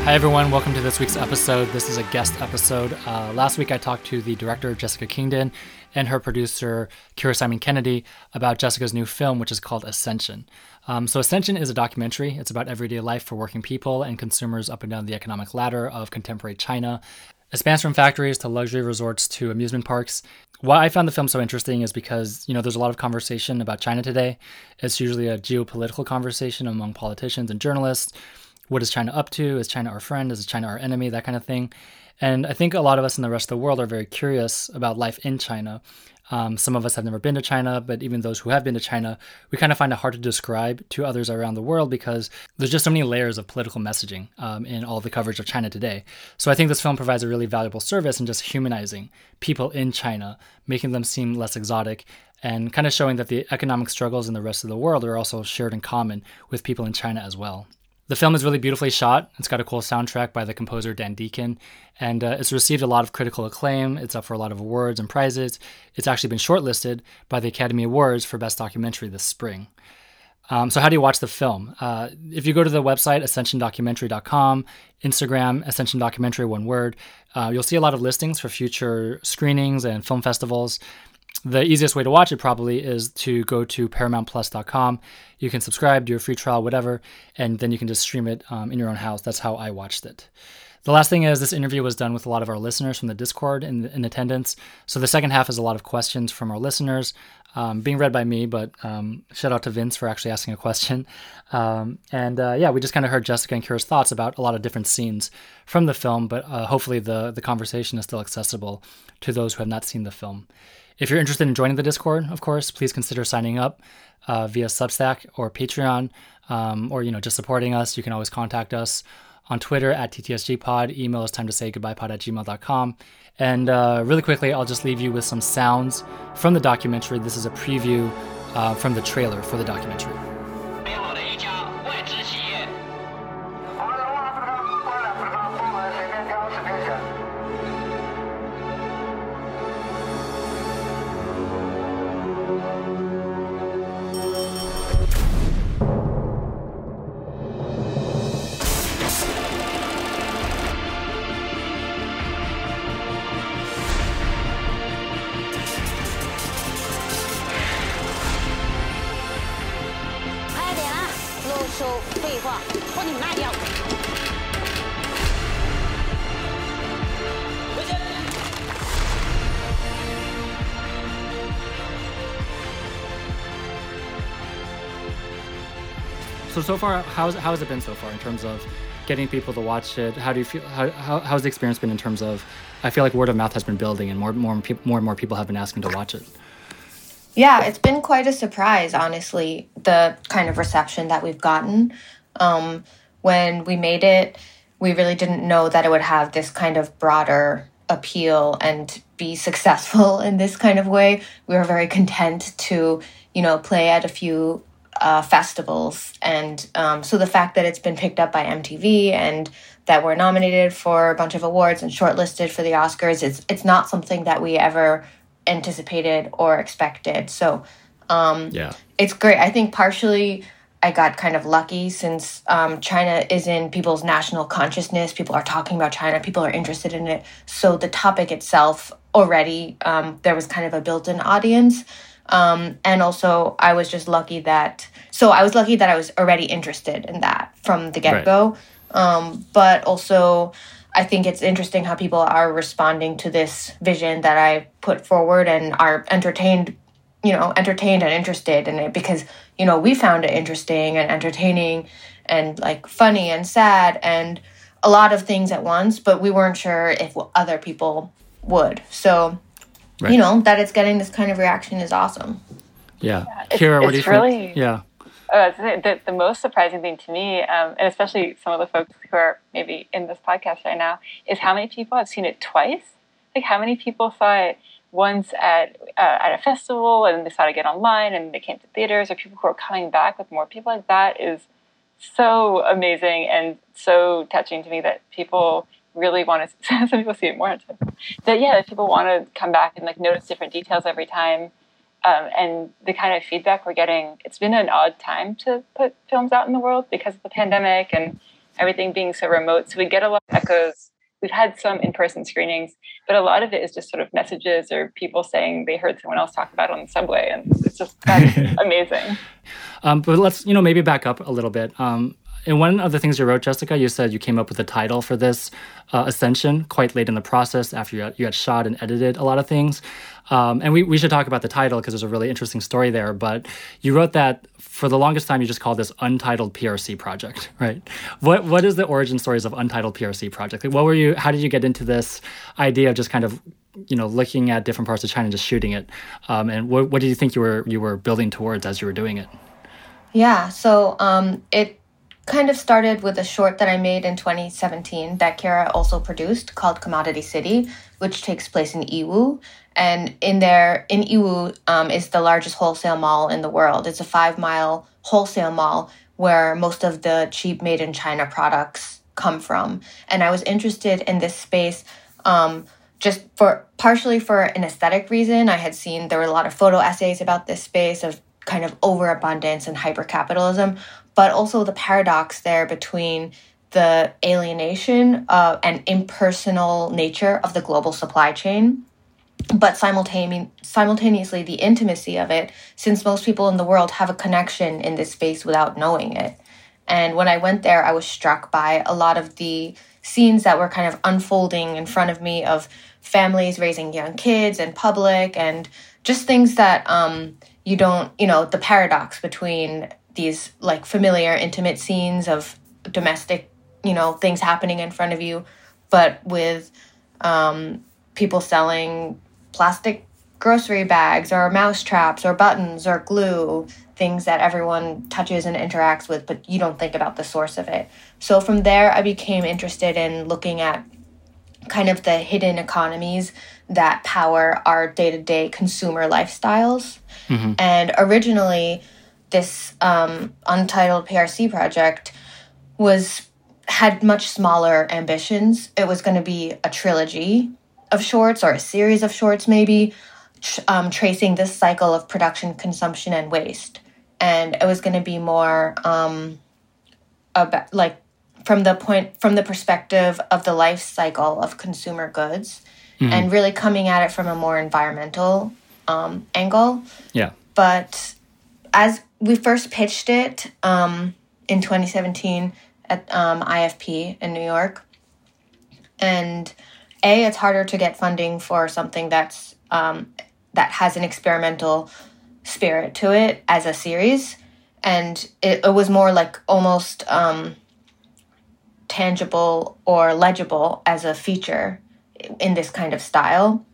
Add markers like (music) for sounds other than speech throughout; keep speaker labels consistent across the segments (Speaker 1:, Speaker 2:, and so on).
Speaker 1: Hi, everyone. Welcome to this week's episode. This is a guest episode. Uh, last week, I talked to the director, Jessica Kingdon, and her producer, Kira Simon Kennedy, about Jessica's new film, which is called Ascension. Um, so, Ascension is a documentary. It's about everyday life for working people and consumers up and down the economic ladder of contemporary China. It spans from factories to luxury resorts to amusement parks. Why I found the film so interesting is because, you know, there's a lot of conversation about China today. It's usually a geopolitical conversation among politicians and journalists what is China up to? Is China our friend? Is China our enemy? That kind of thing. And I think a lot of us in the rest of the world are very curious about life in China. Um, some of us have never been to China, but even those who have been to China, we kind of find it hard to describe to others around the world because there's just so many layers of political messaging um, in all the coverage of China today. So I think this film provides a really valuable service in just humanizing people in China, making them seem less exotic, and kind of showing that the economic struggles in the rest of the world are also shared in common with people in China as well. The film is really beautifully shot. It's got a cool soundtrack by the composer Dan Deacon, and uh, it's received a lot of critical acclaim. It's up for a lot of awards and prizes. It's actually been shortlisted by the Academy Awards for Best Documentary this spring. Um, so, how do you watch the film? Uh, if you go to the website, ascensiondocumentary.com, Instagram, Ascension Documentary, one word, uh, you'll see a lot of listings for future screenings and film festivals the easiest way to watch it probably is to go to paramountplus.com. You can subscribe, do a free trial, whatever, and then you can just stream it um, in your own house. That's how I watched it. The last thing is this interview was done with a lot of our listeners from the Discord in, in attendance. So the second half is a lot of questions from our listeners um, being read by me, but um, shout out to Vince for actually asking a question. (laughs) Um, and uh, yeah, we just kind of heard Jessica and Kira's thoughts about a lot of different scenes from the film, but uh, hopefully the, the conversation is still accessible to those who have not seen the film. If you're interested in joining the Discord, of course, please consider signing up uh, via Substack or Patreon, um, or you know just supporting us. You can always contact us on Twitter at TTSGpod. Email is time to say goodbye pod at gmail.com. And uh, really quickly, I'll just leave you with some sounds from the documentary. This is a preview uh, from the trailer for the documentary. So far, how's how has it been so far in terms of getting people to watch it? How do you feel? How, how how's the experience been in terms of? I feel like word of mouth has been building, and more more more and more people have been asking to watch it.
Speaker 2: Yeah, it's been quite a surprise, honestly, the kind of reception that we've gotten. Um, when we made it, we really didn't know that it would have this kind of broader appeal and be (laughs) successful in this kind of way. We were very content to, you know, play at a few uh, festivals. And um, so the fact that it's been picked up by MTV and that we're nominated for a bunch of awards and shortlisted for the Oscars, it's, it's not something that we ever anticipated or expected. So um, yeah, it's great. I think partially I got kind of lucky since um, China is in people's national consciousness. People are talking about China. People are interested in it. So the topic itself already um, there was kind of a built-in audience. Um, and also, I was just lucky that, so I was lucky that I was already interested in that from the get go. Right. Um, but also, I think it's interesting how people are responding to this vision that I put forward and are entertained, you know, entertained and interested in it because, you know, we found it interesting and entertaining and like funny and sad and a lot of things at once, but we weren't sure if other people would. So right. you know that it's getting this kind of reaction is awesome
Speaker 1: yeah, yeah Kira, what do you really, think yeah
Speaker 3: uh, the, the most surprising thing to me, um, and especially some of the folks who are maybe in this podcast right now, is how many people have seen it twice. Like how many people saw it once at uh, at a festival, and they saw it again online, and they came to theaters, or people who are coming back with more people. Like that is so amazing and so touching to me that people really want to (laughs) some people see it more that yeah that people want to come back and like notice different details every time um, and the kind of feedback we're getting it's been an odd time to put films out in the world because of the pandemic and everything being so remote. So we get a lot of echoes. We've had some in person screenings, but a lot of it is just sort of messages or people saying they heard someone else talk about it on the subway. And it's just (laughs) amazing.
Speaker 1: Um, but let's, you know, maybe back up a little bit. Um, and one of the things you wrote, Jessica, you said you came up with a title for this uh, Ascension quite late in the process after you had, you had shot and edited a lot of things. Um, and we, we should talk about the title because there's a really interesting story there. But you wrote that for the longest time, you just called this Untitled PRC Project, (laughs) right? What What is the origin stories of Untitled PRC Project? Like, what were you? How did you get into this idea of just kind of you know looking at different parts of China and just shooting it? Um, and what what did you think you were you were building towards as you were doing it?
Speaker 2: Yeah, so um, it kind of started with a short that I made in 2017 that Kira also produced called Commodity City, which takes place in Yiwu. And in there, in Yiwu um, is the largest wholesale mall in the world. It's a five mile wholesale mall where most of the cheap made in China products come from. And I was interested in this space um, just for partially for an aesthetic reason. I had seen there were a lot of photo essays about this space of kind of overabundance and hypercapitalism, but also the paradox there between the alienation uh, and impersonal nature of the global supply chain but simultaneously the intimacy of it since most people in the world have a connection in this space without knowing it. And when i went there i was struck by a lot of the scenes that were kind of unfolding in front of me of families raising young kids in public and just things that um, you don't you know the paradox between these like familiar intimate scenes of domestic you know things happening in front of you but with um, people selling plastic grocery bags or mouse traps or buttons or glue things that everyone touches and interacts with but you don't think about the source of it so from there i became interested in looking at kind of the hidden economies that power our day-to-day consumer lifestyles mm-hmm. and originally this um, untitled PRC project was had much smaller ambitions. It was going to be a trilogy of shorts or a series of shorts, maybe um, tracing this cycle of production, consumption, and waste. And it was going to be more um, about like from the point from the perspective of the life cycle of consumer goods, mm-hmm. and really coming at it from a more environmental um, angle.
Speaker 1: Yeah.
Speaker 2: But as we first pitched it um, in 2017 at um, IFP in New York. And A, it's harder to get funding for something that's um, that has an experimental spirit to it as a series. And it, it was more like almost um, tangible or legible as a feature in this kind of style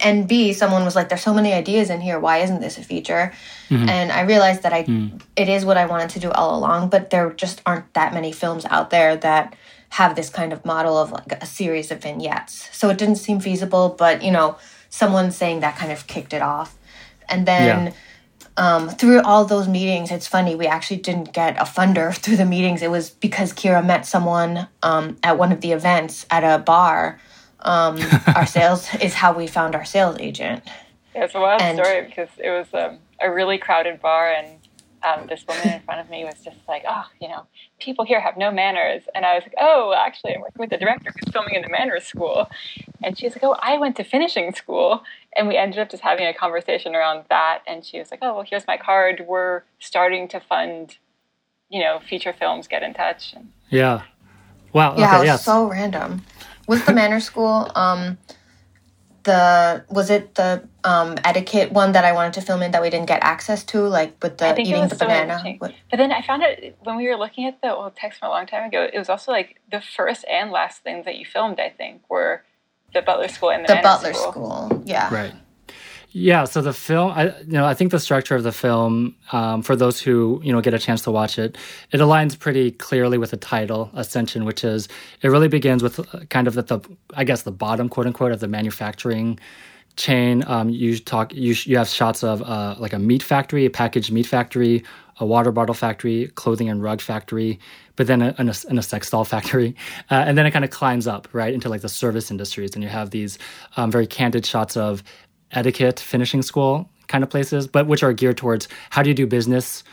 Speaker 2: and B, someone was like, "There's so many ideas in here. Why isn't this a feature?" Mm-hmm. And I realized that I mm. it is what I wanted to do all along, but there just aren't that many films out there that have this kind of model of like a series of vignettes. So it didn't seem feasible, but you know, someone saying that kind of kicked it off. And then yeah. um, through all those meetings, it's funny we actually didn't get a funder (laughs) through the meetings. It was because Kira met someone um, at one of the events at a bar um, (laughs) our sales is how we found our sales agent.
Speaker 3: Yeah, it's a wild and, story because it was um, a really crowded bar, and um, this woman in front of me was just like, "Oh, you know, people here have no manners," and I was like, "Oh, actually, I'm working with the director who's filming in the manners school," and she's like, "Oh, I went to finishing school," and we ended up just having a conversation around that, and she was like, "Oh, well, here's my card. We're starting to fund, you know, feature films. Get in touch."
Speaker 1: Yeah. Wow.
Speaker 2: Yeah,
Speaker 1: okay,
Speaker 2: yes. so random was the manner school um the was it the um etiquette one that I wanted to film in that we didn't get access to, like with the eating the banana.
Speaker 3: But then I found out when we were looking at the old text from a long time ago, it was also like the first and last things that you filmed. I think were the Butler School and the,
Speaker 2: the Butler
Speaker 3: school.
Speaker 2: school. Yeah,
Speaker 1: right. Yeah, so the film, I you know, I think the structure of the film, um, for those who you know get a chance to watch it, it aligns pretty clearly with the title Ascension, which is it really begins with uh, kind of at the, I guess the bottom quote unquote of the manufacturing chain. Um, you talk, you you have shots of uh, like a meat factory, a packaged meat factory, a water bottle factory, clothing and rug factory, but then a, a, a sex doll factory, (laughs) uh, and then it kind of climbs up right into like the service industries, and you have these um, very candid shots of etiquette finishing school kind of places, but which are geared towards how do you do business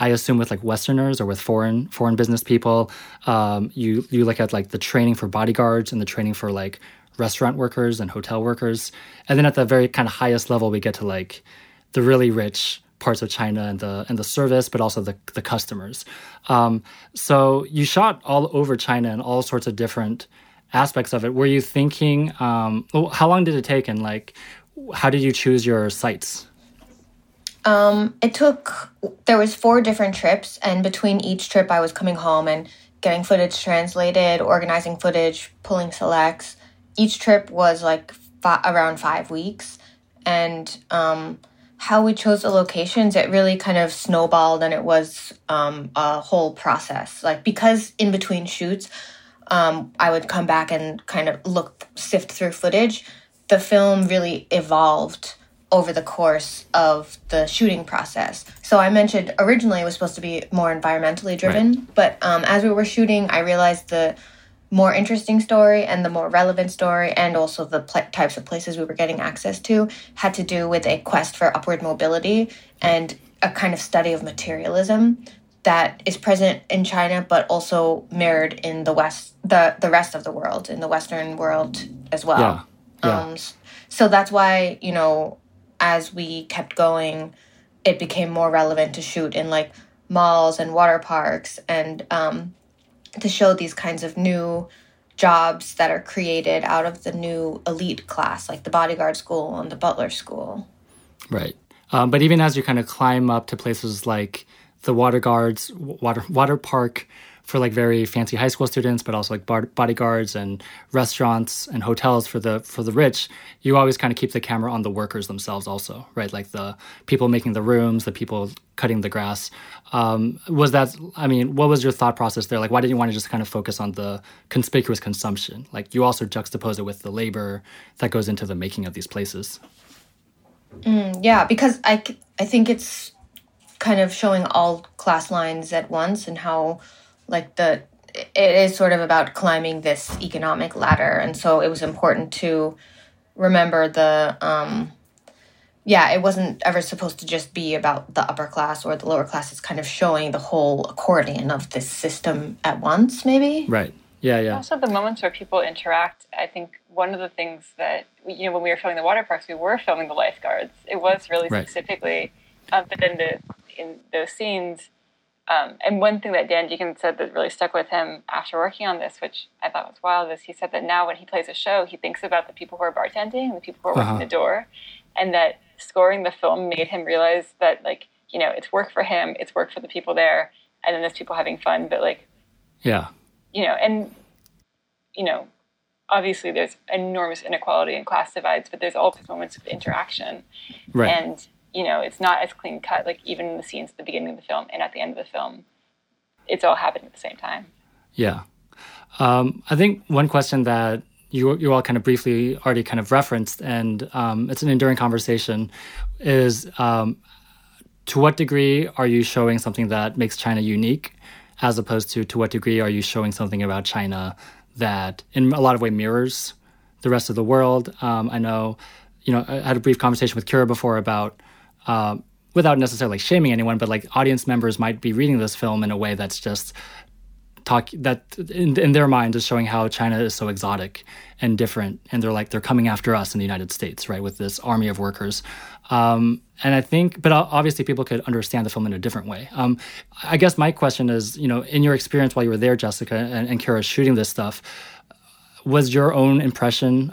Speaker 1: I assume with like Westerners or with foreign foreign business people, um, you you look at like the training for bodyguards and the training for like restaurant workers and hotel workers, and then at the very kind of highest level, we get to like the really rich parts of China and the and the service, but also the the customers. Um, so you shot all over China and all sorts of different aspects of it. Were you thinking? Um, how long did it take, and like, how did you choose your sites?
Speaker 2: Um, it took there was four different trips, and between each trip, I was coming home and getting footage translated, organizing footage, pulling selects. Each trip was like fi- around five weeks, and um, how we chose the locations, it really kind of snowballed, and it was um, a whole process. Like because in between shoots, um, I would come back and kind of look sift through footage. The film really evolved over the course of the shooting process. So I mentioned originally it was supposed to be more environmentally driven, right. but um, as we were shooting, I realized the more interesting story and the more relevant story, and also the pl- types of places we were getting access to, had to do with a quest for upward mobility and a kind of study of materialism that is present in China, but also mirrored in the West, the the rest of the world, in the Western world as well. Yeah. Yeah. Um, so that's why you know as we kept going, it became more relevant to shoot in like malls and water parks and um, to show these kinds of new jobs that are created out of the new elite class, like the bodyguard school and the butler school.
Speaker 1: Right. Um, but even as you kind of climb up to places like the water guards, water water park, for like very fancy high school students, but also like bar- bodyguards and restaurants and hotels for the for the rich. You always kind of keep the camera on the workers themselves, also, right? Like the people making the rooms, the people cutting the grass. Um, was that? I mean, what was your thought process there? Like, why didn't you want to just kind of focus on the conspicuous consumption? Like, you also juxtapose it with the labor that goes into the making of these places.
Speaker 2: Mm, yeah, because I I think it's kind of showing all class lines at once and how like the it is sort of about climbing this economic ladder. And so it was important to remember the um yeah it wasn't ever supposed to just be about the upper class or the lower class. It's kind of showing the whole accordion of this system at once maybe?
Speaker 1: Right. Yeah yeah.
Speaker 3: Also the moments where people interact i think one of the things that you know when we were filming the water parks we were filming the lifeguards. It was really right. specifically um, but then the in those scenes um, and one thing that Dan Deacon said that really stuck with him after working on this, which I thought was wild, is he said that now when he plays a show, he thinks about the people who are bartending and the people who are working uh-huh. the door, and that scoring the film made him realize that like you know it's work for him, it's work for the people there, and then there's people having fun, but like
Speaker 1: yeah,
Speaker 3: you know, and you know, obviously there's enormous inequality and class divides, but there's all these moments of interaction,
Speaker 1: right,
Speaker 3: and you know, it's not as clean cut, like even in the scenes at the beginning of the film and at the end of the film, it's all happening at the same time.
Speaker 1: Yeah. Um, I think one question that you, you all kind of briefly already kind of referenced, and um, it's an enduring conversation, is um, to what degree are you showing something that makes China unique, as opposed to to what degree are you showing something about China that in a lot of way mirrors the rest of the world? Um, I know, you know, I had a brief conversation with Kira before about uh, without necessarily shaming anyone, but like audience members might be reading this film in a way that's just talk that in, in their mind is showing how China is so exotic and different, and they're like they're coming after us in the United States, right, with this army of workers. Um, and I think, but obviously, people could understand the film in a different way. Um, I guess my question is, you know, in your experience while you were there, Jessica and, and Kira, shooting this stuff, was your own impression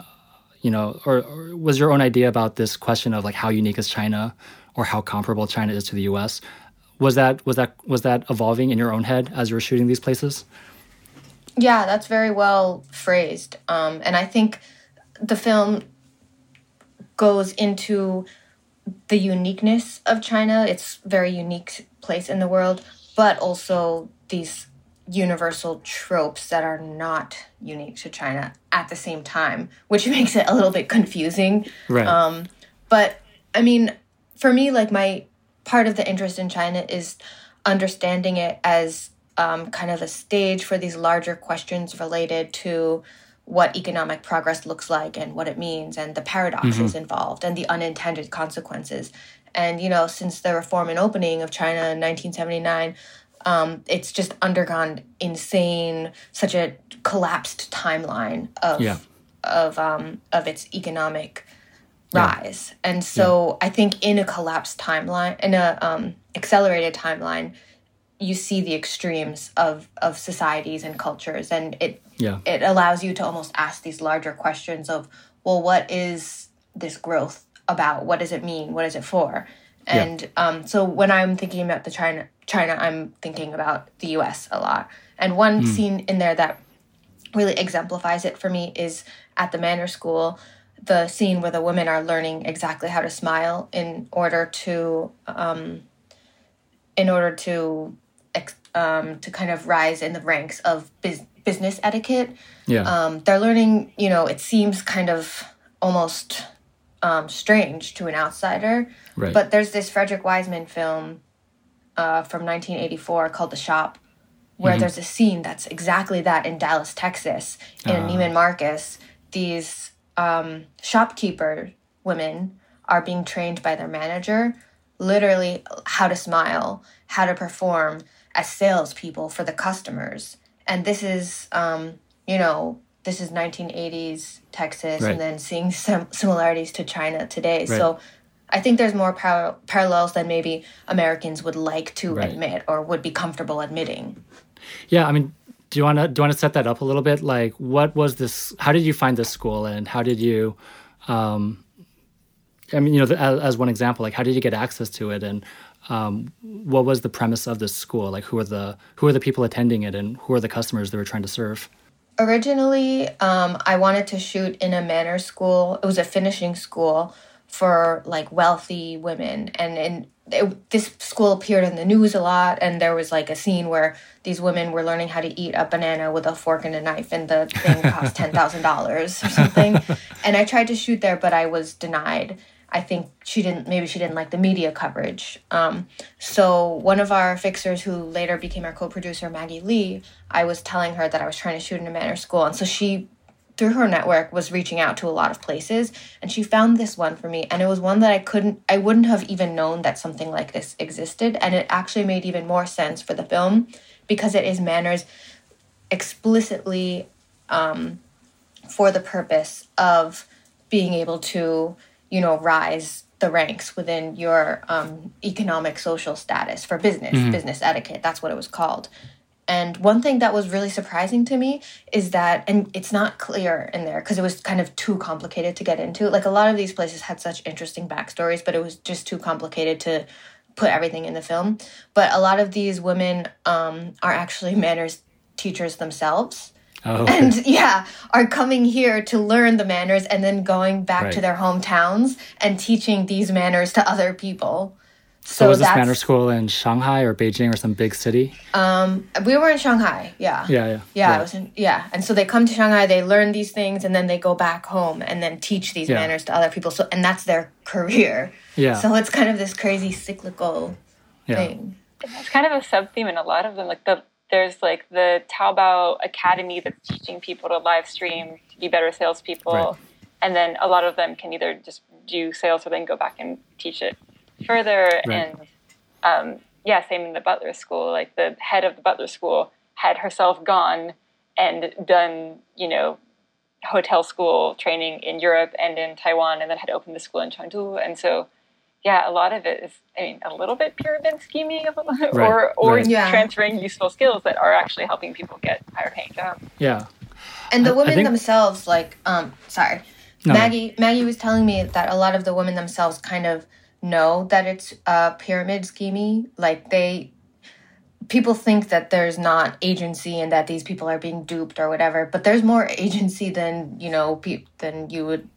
Speaker 1: you know, or, or, was your own idea about this question of like how unique is China or how comparable China is to the U.S. Was that was that was that evolving in your own head as you were shooting these places?
Speaker 2: Yeah, that's very well phrased, um, and I think the film goes into the uniqueness of China. It's very unique place in the world, but also these universal tropes that are not unique to China at the same time, which (laughs) makes it a little bit confusing.
Speaker 1: Right.
Speaker 2: Um, but I mean, for me, like my part of the interest in China is understanding it as um, kind of a stage for these larger questions related to what economic progress looks like and what it means and the paradoxes mm-hmm. involved and the unintended consequences And, you know, since the reform and opening of China in 1979, um, it's just undergone insane, such a collapsed timeline of
Speaker 1: Yeah.
Speaker 2: of um, of its economic rise. And so I think in a collapsed timeline, in a um, accelerated timeline, you see the extremes of of societies and cultures, and it
Speaker 1: Yeah.
Speaker 2: it allows you to almost ask these larger questions of, well, what is this growth about? What does it mean? What is it for? And um, so when I'm thinking about the China, China, I'm thinking about the U.S. a lot. And one scene in there that really exemplifies it for me is at the Manner School, the scene where the women are learning exactly how to smile in order to, um, in order to, ex- um, to kind of rise in the ranks of bus- business etiquette
Speaker 1: Yeah.
Speaker 2: um, they're learning you know it seems kind of almost um, strange to an outsider
Speaker 1: right.
Speaker 2: but there's this frederick wiseman film uh, from 1984 called the shop where there's a scene that's exactly that in dallas texas in neiman marcus these um, shopkeeper women are being trained by their manager literally how to smile how to perform as salespeople for the customers and this is um, you know this is 1980s texas
Speaker 1: Right.
Speaker 2: and then seeing some similarities to china today
Speaker 1: Right.
Speaker 2: so i think there's more par- parallels than maybe americans would like to
Speaker 1: Right.
Speaker 2: admit or would be comfortable admitting
Speaker 1: Yeah, I mean, do you want to do you want to set that up a little bit? Like, what was this? How did you find this school, and how did you? Um, I mean, you know, as, as one example, like, how did you get access to it, and um, what was the premise of this school? Like, who are the who are the people attending it, and who are the customers they were trying to serve?
Speaker 2: Originally, um, I wanted to shoot in a manner school. It was a finishing school for like wealthy women, and and it, this school appeared in the news a lot. And there was like a scene where these women were learning how to eat a banana with a fork and a knife, and the thing cost (laughs) ten thousand dollars or something. And I tried to shoot there, but I was denied. I think she didn't. Maybe she didn't like the media coverage. Um, so one of our fixers, who later became our co-producer, Maggie Lee, I was telling her that I was trying to shoot in a manner school, and so she, through her network, was reaching out to a lot of places, and she found this one for me, and it was one that I couldn't, I wouldn't have even known that something like this existed, and it actually made even more sense for the film because it is manners explicitly um, for the purpose of being able to, you know, rise the ranks within your um, economic social status for business, business etiquette. That's what it was called. And one thing that was really surprising to me is that, and it's not clear in there because it was kind of too complicated to get into. Like a lot of these places had such interesting backstories, but it was just too complicated to put everything in the film. But a lot of these women um, are actually (laughs) manners teachers themselves
Speaker 1: Oh,
Speaker 2: and yeah, are coming here to learn the manners and then going back
Speaker 1: Right.
Speaker 2: to their hometowns and teaching these manners to other people.
Speaker 1: So was this
Speaker 2: that's-
Speaker 1: manner school in Shanghai or Beijing or some big city?
Speaker 2: Um, we were in Shanghai. Yeah.
Speaker 1: Yeah, yeah,
Speaker 2: Yeah,
Speaker 1: right.
Speaker 2: I was in, yeah, and so they come to Shanghai, they learn these things, and then they go back home and then teach these
Speaker 1: Yeah.
Speaker 2: manners to other people. So, and that's their career.
Speaker 1: Yeah.
Speaker 2: So it's kind of this crazy cyclical
Speaker 1: yeah.
Speaker 2: thing.
Speaker 3: It's kind of a sub theme in a lot of them. Like the there's like the Taobao Academy that's teaching people to live stream to be better salespeople,
Speaker 1: Right.
Speaker 3: and then a lot of them can either just do sales or then go back and teach it further.
Speaker 1: Right.
Speaker 3: And um, yeah, same in the Butler School. Like the head of the Butler School had herself gone and done you know hotel school training in Europe and in Taiwan, and then had opened the school in Chengdu, and so yeah, a lot of it is, I mean, a little bit pyramid scheming, of it,
Speaker 1: Right,
Speaker 3: or or
Speaker 1: right.
Speaker 2: Yeah.
Speaker 3: transferring useful skills that are actually helping people get higher paying jobs.
Speaker 1: yeah.
Speaker 2: And the
Speaker 1: I- I
Speaker 2: women
Speaker 1: think-
Speaker 2: themselves, like, um, sorry,
Speaker 1: No.
Speaker 2: Maggie. Maggie was telling me that a lot of the women themselves kind of know that it's uh, pyramid scheming. Like they, people think that there's not agency and that these people are being duped or whatever. But there's more (laughs) agency than you know pe- than you would,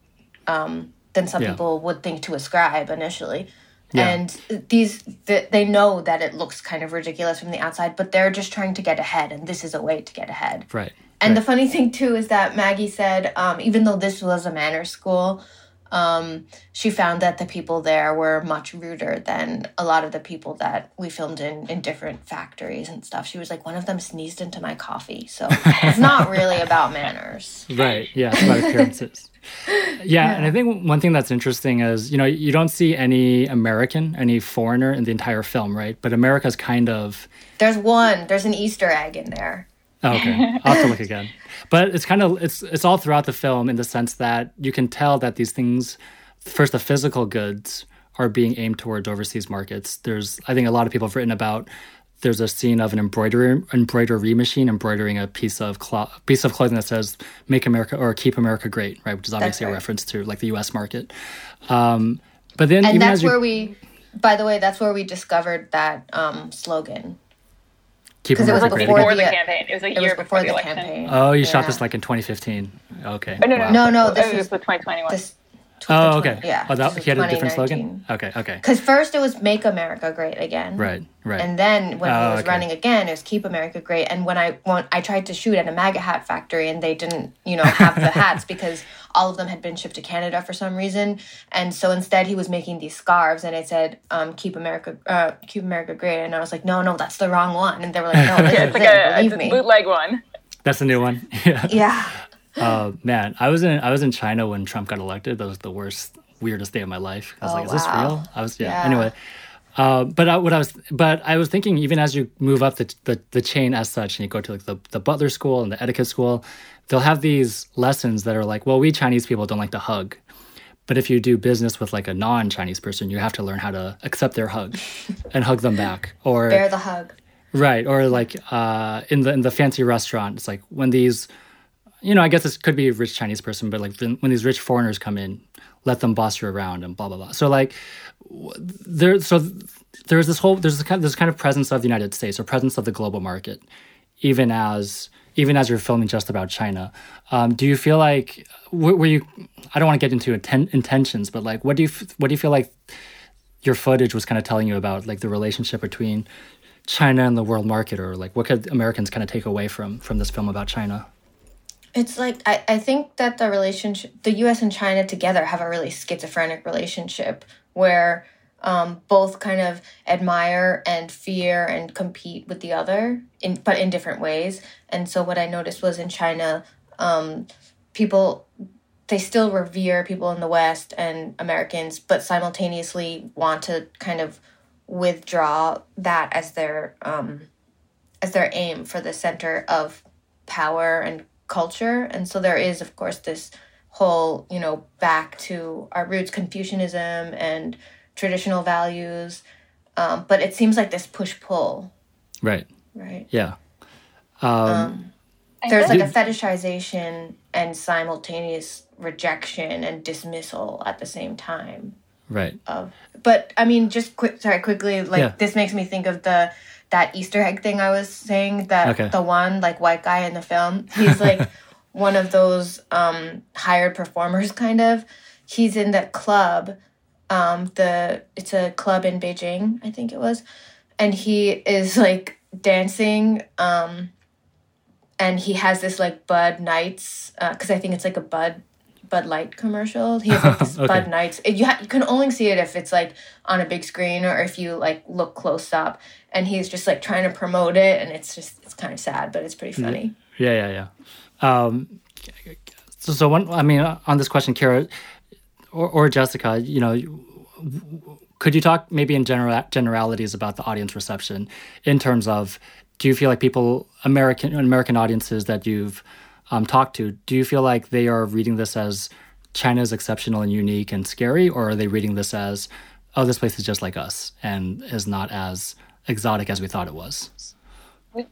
Speaker 2: um, than some
Speaker 1: Yeah.
Speaker 2: people would think to ascribe initially.
Speaker 1: Yeah.
Speaker 2: And these, th- they know that it looks kind of ridiculous from the outside, but they're just trying to get ahead, and this is a way to get ahead.
Speaker 1: Right.
Speaker 2: And
Speaker 1: right.
Speaker 2: the funny thing too is that Maggie said, um, even though this was a manner school, um, she found that the people there were much ruder than a lot of the people that we filmed in in different factories and stuff. She was like, one of them sneezed into my coffee, so it's not really about (laughs) manners.
Speaker 1: Right. Yeah, it's about appearances. Yeah, yeah, and I think one thing that's interesting is you know you don't see any American, any foreigner in the entire film, right? But America's kind of
Speaker 2: there's one. There's an Easter egg in there.
Speaker 1: Oh, okay, I'll have to look again. But it's kind of it's it's all throughout the film in the sense that you can tell that these things, first the physical goods are being aimed towards overseas markets. There's I think a lot of people have written about. There's a scene of an embroidery embroidery machine embroidering a piece of cloth, piece of clothing that says "Make America" or "Keep America Great," right? Which is obviously right. a reference to like the U.S. market. Um, but then,
Speaker 2: and that's where we. By the way, that's where we discovered that um, slogan
Speaker 1: because it was
Speaker 3: like before the, campaign. It was a year before, before, the, election. campaign.
Speaker 1: Oh, you yeah. shot this like in 2015. Okay.
Speaker 3: Oh, no, no,
Speaker 2: wow. no, no. This
Speaker 3: oh, was the 2021.
Speaker 2: This,
Speaker 1: Oh, okay.
Speaker 2: Yeah.
Speaker 1: Oh, that, he had a different slogan. Okay, okay.
Speaker 2: Because first it was "Make America Great Again."
Speaker 1: Right, right.
Speaker 2: And then when oh, he was okay. running again, it was "Keep America Great." And when I when I tried to shoot at a MAGA hat factory, and they didn't, you know, have the (laughs) hats because all of them had been shipped to Canada for some reason, and so instead he was making these scarves, and it said um, "Keep America, uh, Keep America Great," and I was like, "No, no, that's the wrong one," and they were like, "No, this yeah, is like it, a, believe me."
Speaker 3: bootleg one.
Speaker 1: That's the new one. (laughs)
Speaker 2: yeah. Yeah. (laughs)
Speaker 1: Uh, man, I was in I was in China when Trump got elected. That was the worst weirdest day of my life. I was
Speaker 2: oh,
Speaker 1: like, is
Speaker 2: wow.
Speaker 1: this real? I was, yeah. yeah. Anyway, uh, but I, what I was, but I was thinking, even as you move up the, the, the chain as such, and you go to like the, the butler school and the etiquette school, they'll have these lessons that are like, well, we Chinese people don't like to hug. But if you do business with like a non-Chinese person, you have to learn how to accept their hug (laughs) and hug them back, or
Speaker 2: bear the hug.
Speaker 1: Right, or like uh, in the in the fancy restaurant, it's like when these, you know, I guess this could be a rich Chinese person, but like when these rich foreigners come in, let them boss you around and blah blah blah. So like there so there's this whole there's this kind of, this kind of presence of the United States or presence of the global market, even as even as you're filming just about China. Um, do you feel like were you? I don't want to get into inten- intentions, but like what do you what do you feel like your footage was kind of telling you about like the relationship between China and the world market, or like what could Americans kind of take away from from this film about China?
Speaker 2: It's like I, I think that the relationship the US and China together have a really schizophrenic relationship where um, both kind of admire and fear and compete with the other in but in different ways. And so what I noticed was in China, um, people they still revere people in the West and Americans, but simultaneously want to kind of withdraw that as their um, as their aim for the center of power and culture. And so there is, of course, this whole, you know, back to our roots, Confucianism and traditional values. Um, but it seems like this push pull.
Speaker 1: Right.
Speaker 2: Right.
Speaker 1: Yeah.
Speaker 2: Um, um, there's like a fetishization and simultaneous rejection and dismissal at the same time.
Speaker 1: Right.
Speaker 2: Of, but I mean, just quick, sorry, quickly, like yeah. this makes me think of the that Easter egg thing I was saying that okay. the one like white guy in the film, he's like (laughs) one of those um hired performers kind of. He's in that club. Um the it's a club in Beijing, I think it was. And he is like dancing um and he has this like Bud Nights uh, cuz I think it's like a Bud Bud Light commercial. He has like this (laughs) okay. Bud Nights. you ha- you can only see it if it's like on a big screen or if you like look close up. And he's just like trying to promote it, and it's just it's kind of sad, but it's pretty funny.
Speaker 1: Yeah, yeah, yeah. Um, so, so one, I mean, on this question, Kira or, or Jessica, you know, could you talk maybe in general generalities about the audience reception in terms of do you feel like people American American audiences that you've um, talk to, do you feel like they are reading this as China is exceptional and unique and scary, or are they reading this as, oh, this place is just like us and is not as exotic as we thought it was?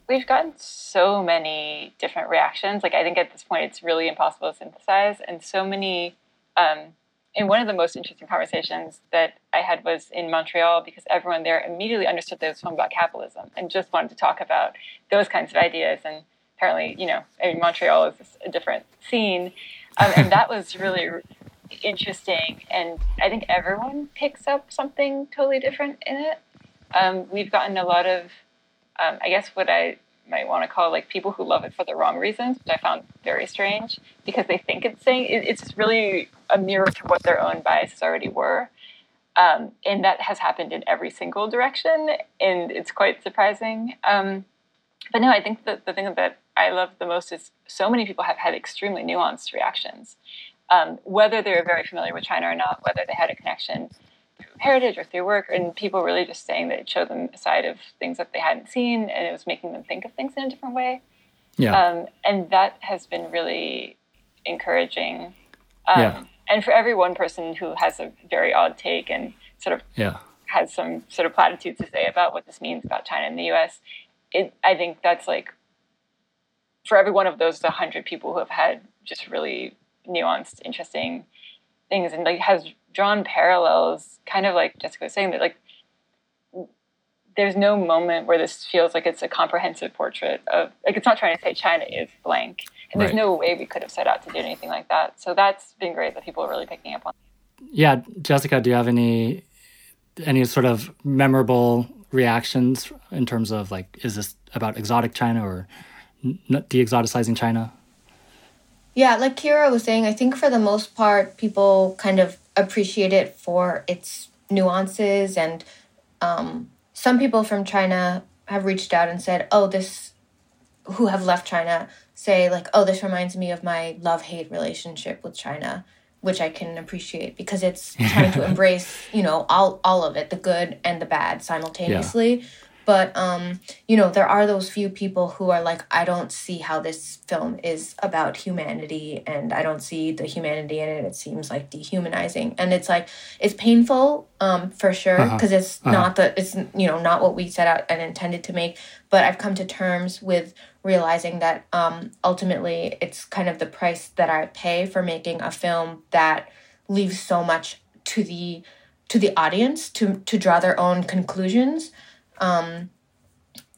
Speaker 3: We've gotten so many different reactions. Like, I think at this point it's really impossible to synthesize. And so many, um, and one of the most interesting conversations that I had was in Montreal because everyone there immediately understood that it was film about capitalism and just wanted to talk about those kinds of ideas. And apparently, you know, I mean, Montreal is a different scene. Um, and that was really interesting. And I think everyone picks up something totally different in it. Um, we've gotten a lot of, um, I guess, what I might want to call like people who love it for the wrong reasons, which I found very strange because they think it's saying it, it's really a mirror to what their own biases already were. Um, and that has happened in every single direction, and it's quite surprising. Um, but no, I think that the thing that I love the most is so many people have had extremely nuanced reactions. Um, whether they were very familiar with China or not, whether they had a connection through heritage or through work, and people really just saying that it showed them a side of things that they hadn't seen, and it was making them think of things in a different way.
Speaker 1: Yeah.
Speaker 3: Um, and that has been really encouraging. Um,
Speaker 1: Yeah.
Speaker 3: And for every one person who has a very odd take and sort of
Speaker 1: yeah.
Speaker 3: has some sort of platitudes to say about what this means about China and the U.S., it, I think that's like for every one of those, the hundred people who have had just really nuanced, interesting things, and like has drawn parallels, kind of like Jessica was saying that like there's no moment where this feels like it's a comprehensive portrait of like it's not trying to say China is blank, and there's no way we could have set out to do anything like that. So that's been great that people are really picking up on.
Speaker 1: Yeah, Jessica, do you have any any sort of memorable reactions in terms of like, is this about exotic China or de-exoticizing China?
Speaker 2: Yeah, like Kira was saying, I think for the most part, people kind of appreciate it for its nuances. And um, some people from China have reached out and said, oh, this, who have left China, say, like, oh, this reminds me of my love hate relationship with China, which I can appreciate because it's trying to (laughs) embrace, you know, all, all of it, the good and the bad simultaneously. But um, you know, there are those few people who are like, I don't see how this film is about humanity, and I don't see the humanity in it. It seems like dehumanizing, and it's like it's painful, um, for sure,
Speaker 1: Uh-huh.
Speaker 2: because it's
Speaker 1: Uh-huh.
Speaker 2: not the it's you know not what we set out and intended to make. But I've come to terms with realizing that um, ultimately it's kind of the price that I pay for making a film that leaves so much to the to the audience to to draw their own conclusions um,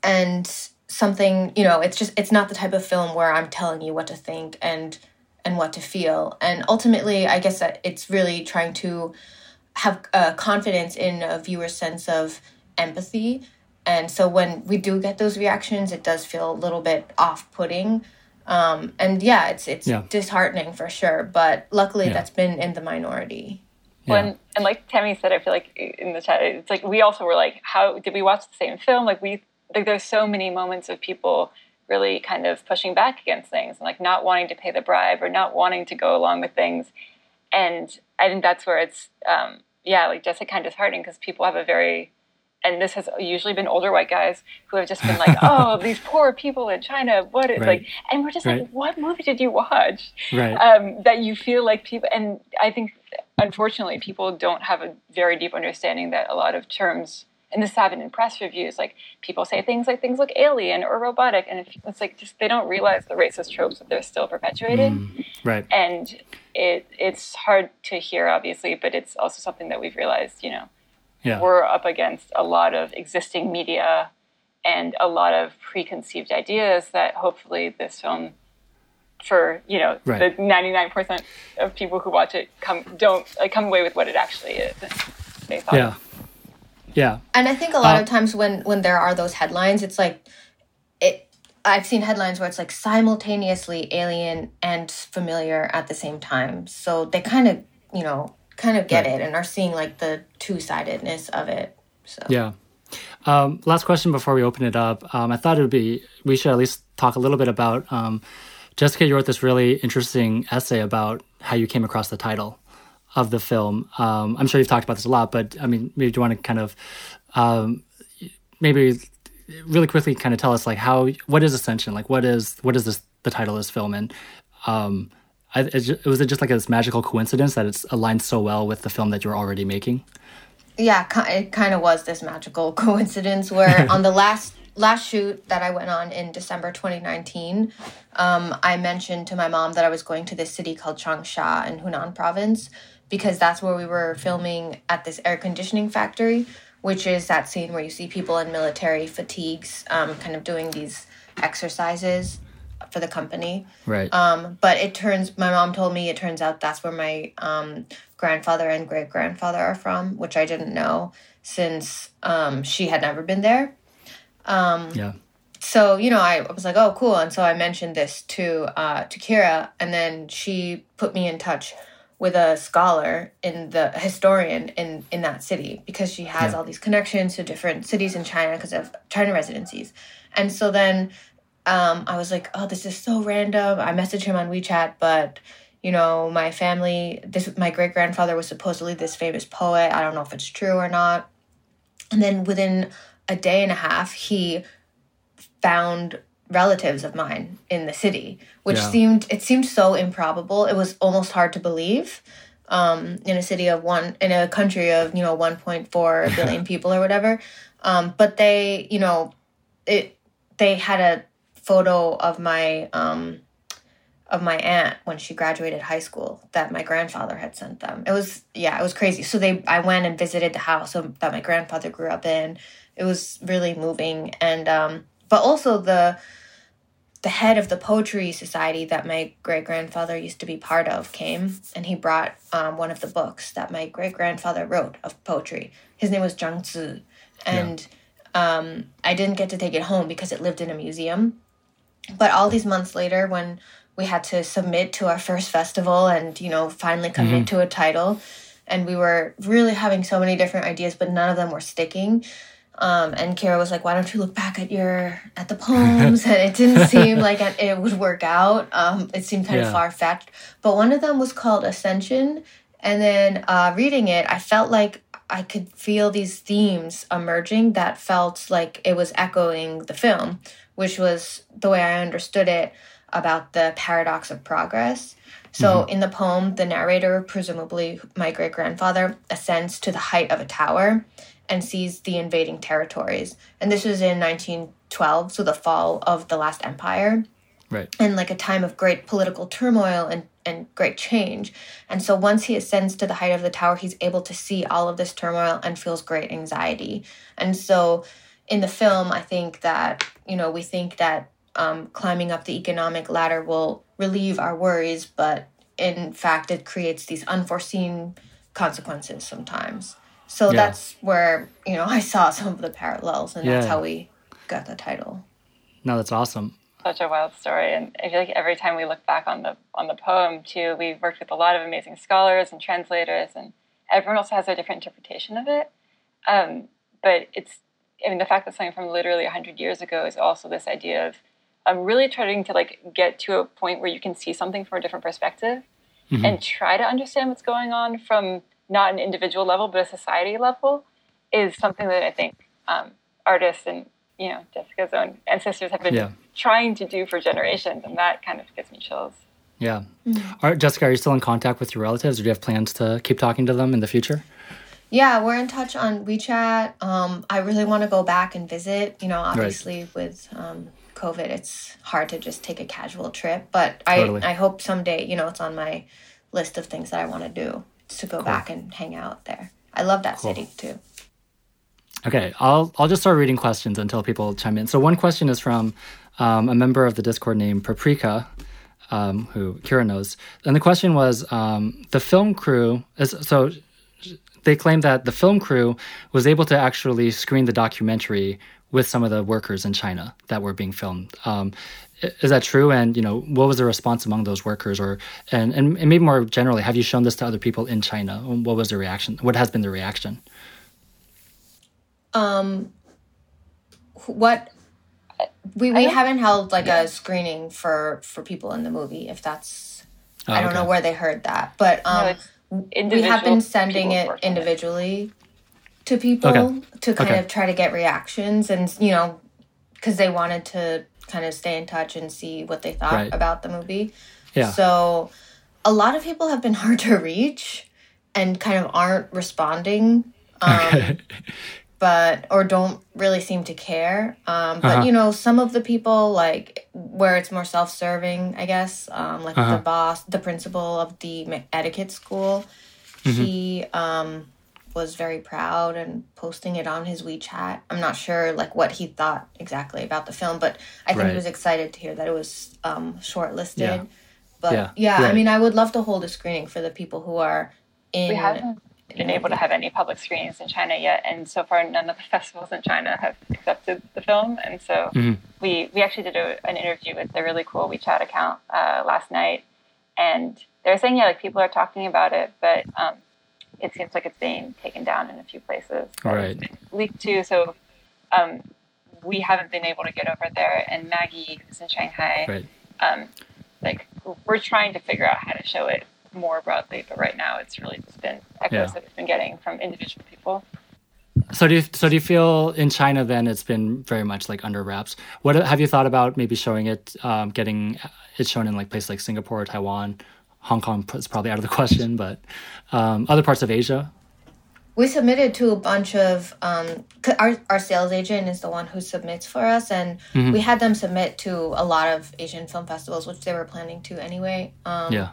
Speaker 2: and something you know it's just it's not the type of film where i'm telling you what to think and and what to feel. And ultimately i guess that it's really trying to have uh, confidence in a viewer's sense of empathy. And so when we do get those reactions it does feel a little bit off-putting. Um, and yeah it's it's
Speaker 1: Yeah.
Speaker 2: disheartening for sure. But luckily
Speaker 1: Yeah.
Speaker 2: that's been in the minority
Speaker 1: Yeah.
Speaker 3: When and like Tammy said, I feel like in the chat, it's like we also were like, how did we watch the same film? Like we like there's so many moments of people really kind of pushing back against things and like not wanting to pay the bribe or not wanting to go along with things. And I think that's where it's um, yeah, like just kind of disheartening because people have a very and this has usually been older white guys who have just been like, (laughs) "Oh, these poor people in China, what is
Speaker 1: Right.
Speaker 3: like?" And we're just
Speaker 1: Right.
Speaker 3: like, "What movie did you watch?"
Speaker 1: Right.
Speaker 3: um, that you feel like people, and I think unfortunately people don't have a very deep understanding that a lot of terms, and this happened in press reviews, like people say things like things look alien or robotic, and it's like just they don't realize the racist tropes that they're still perpetuating,
Speaker 1: Mm, right.
Speaker 3: and it it's hard to hear obviously, but it's also something that we've realized, you know,
Speaker 1: Yeah.
Speaker 3: we're up against a lot of existing media and a lot of preconceived ideas that hopefully this film for you know
Speaker 1: Right.
Speaker 3: the 99% of people who watch it come don't like come away with what it actually is they thought
Speaker 1: Yeah. Yeah.
Speaker 2: And I think a lot
Speaker 1: Uh,
Speaker 2: of times when when there are those headlines, it's like it. I've seen headlines where it's like simultaneously alien and familiar at the same time. So they kind of you know kind of get
Speaker 1: Right.
Speaker 2: it and are seeing like the two sidedness of it. So
Speaker 1: Yeah. Um, last question before we open it up. Um, I thought it would be we should at least talk a little bit about um, Jessica. You wrote this really interesting essay about how you came across the title of the film. Um, I'm sure you've talked about this a lot, but I mean, maybe do you want to kind of um, maybe really quickly kind of tell us like how what is Ascension? Like what is what is this the title of this film and um, I, it, ju- was it just like this magical coincidence that it's aligned so well with the film that you're already making?
Speaker 2: yeah, it kind of was this magical (laughs) coincidence where (laughs) on the last last shoot that I went on in December 2019, um, I mentioned to my mom that I was going to this city called Changsha in Hunan province because that's where we were filming at this air conditioning factory, which is that scene where you see people in military fatigues, um, kind of doing these exercises for the company.
Speaker 1: Right.
Speaker 2: Um, but it turns, my mom told me it turns out that's where my um, grandfather and great grandfather are from, which I didn't know since um, she had never been there.
Speaker 1: Um, yeah.
Speaker 2: so you know, I was like, oh, cool, and so I mentioned this to uh, to Kira, and then she put me in touch with a scholar in the historian in in that city because she has
Speaker 1: Yeah.
Speaker 2: all these connections to different cities in China because of China residencies, and so then um, I was like, oh, this is so random. I messaged him on WeChat, but you know, my family, this my great grandfather was supposedly this famous poet. I don't know if it's true or not. And then within a day and a half, he found relatives of mine in the city, which
Speaker 1: Yeah.
Speaker 2: seemed it seemed so improbable. It was almost hard to believe. Um, in a city of one, in a country of you know 1.4 (laughs) billion people or whatever, um, but they, you know, it they had a photo of my um, of my aunt when she graduated high school that my grandfather had sent them. It was yeah, it was crazy. So they I went and visited the house that my grandfather grew up in. It was really moving and um but also the the head of the poetry society that my great grandfather used to be part of came and he brought um, one of the books that my great grandfather wrote of poetry. His name was Zhang Zi. And um, I didn't get to take it home because it lived in a museum. But all these months later, when we had to submit to our first festival and, you know, finally commit to a title, and we were really having so many different ideas, but none of them were sticking. Um, and Kira was like, "Why don't you look back at your at the poems?" (laughs) and it didn't seem like it it would work out. Um, it seemed kind
Speaker 1: Yeah.
Speaker 2: of far fetched. But one of them was called Ascension, and then uh, reading it, I felt like I could feel these themes emerging that felt like it was echoing the film, which was the way I understood it about the paradox of progress. So mm-hmm. in the poem, the narrator, presumably my great grandfather, ascends to the height of a tower and sees the invading territories. And this was in 1912, so the fall of the last empire
Speaker 1: Right.
Speaker 2: and like a time of great political turmoil and, and great change. And so once he ascends to the height of the tower, he's able to see all of this turmoil and feels great anxiety. And so in the film, I think that, you know, we think that um, climbing up the economic ladder will relieve our worries, but in fact, it creates these unforeseen consequences sometimes. So
Speaker 1: Yeah.
Speaker 2: that's where, you know, (laughs) I saw some of the parallels, and that's how we got the title.
Speaker 1: No, that's awesome.
Speaker 3: such a wild story and i feel like every time we look back on the on the poem too we've worked with a lot of amazing scholars and translators and everyone also has a different interpretation of it um, but it's i mean the fact that something from literally 100 years ago is also this idea of um, really trying to like get to a point where you can see something from a different perspective and try to understand what's going on from not an individual level but a society level is something that i think um, artists and you know jessica's own ancestors have been
Speaker 1: Yeah.
Speaker 3: trying to do for generations and that kind of gives me chills
Speaker 1: Yeah. Are, Jessica, are you still in contact with your relatives, or do you have plans to keep talking to them in the future?
Speaker 2: Yeah, we're in touch on WeChat. Um, I really want to go back and visit. You know, obviously with um, COVID, it's hard to just take a casual trip. But
Speaker 1: Totally.
Speaker 2: I, I hope someday, you know, it's on my list of things that I want to do to go back and hang out there. I love that city too.
Speaker 1: Okay, I'll I'll just start reading questions until people chime in. So one question is from um, a member of the Discord named Paprika, um, who Kira knows, and the question was um, the film crew is so they claim that the film crew was able to actually screen the documentary with some of the workers in China that were being filmed. Um, is that true? And you know, what was the response among those workers? Or and, and and maybe more generally, have you shown this to other people in China? What was the reaction? What has been the reaction?
Speaker 2: Um, what we we
Speaker 3: don't-
Speaker 2: haven't held like a screening for for people in the movie. If that's
Speaker 1: Oh,
Speaker 2: I don't
Speaker 1: okay.
Speaker 2: know where they heard that, but um,
Speaker 3: no, it's
Speaker 2: we have been sending it
Speaker 3: working on
Speaker 2: individually to people
Speaker 1: Okay.
Speaker 2: to kind
Speaker 1: Okay.
Speaker 2: of try to get reactions and you know because they wanted to kind of stay in touch and see what they thought
Speaker 1: Right.
Speaker 2: about the movie
Speaker 1: Yeah.
Speaker 2: so a lot of people have been (laughs) hard to reach and kind of aren't responding um, but or don't really seem to care um, but
Speaker 1: Uh-huh.
Speaker 2: you know some of the people like where it's more self-serving i guess um, like
Speaker 1: Uh-huh.
Speaker 2: the boss the principal of the etiquette school
Speaker 1: Mm-hmm.
Speaker 2: he um, was very proud and posting it on his wechat i'm not sure like what he thought exactly about the film but i think
Speaker 1: Right.
Speaker 2: he was excited to hear that it was um, shortlisted
Speaker 1: Yeah.
Speaker 2: but
Speaker 1: Yeah.
Speaker 2: yeah,
Speaker 1: Yeah.
Speaker 2: i mean i would love to hold a screening for the people who are in
Speaker 3: we haven't been able to have any public screenings in China yet, and so far none of the festivals in China have accepted the film. And so mm-hmm. we we actually did a, an interview with a really cool WeChat account uh, last night, and they're saying yeah, like people are talking about it, but um, it seems like it's being taken down in a few places.
Speaker 1: All right.
Speaker 3: Leaked too, so um, we haven't been able to get over there. And Maggie, who's in Shanghai,
Speaker 1: right.
Speaker 3: um, like we're trying to figure out how to show it more broadly, but right now it's really just been echoes yeah. that we've been getting from individual people.
Speaker 1: So do you, so do you feel in China then it's been very much like under wraps? What have you thought about maybe showing it, um, getting it shown in like places like Singapore, Taiwan, Hong Kong is probably out of the (laughs) question, but um, other parts of Asia.
Speaker 2: We submitted to a bunch of um, our our sales agent is the one who submits for us, and mm-hmm. we had them submit to a lot of Asian film festivals, which they were planning to anyway. Um,
Speaker 1: yeah.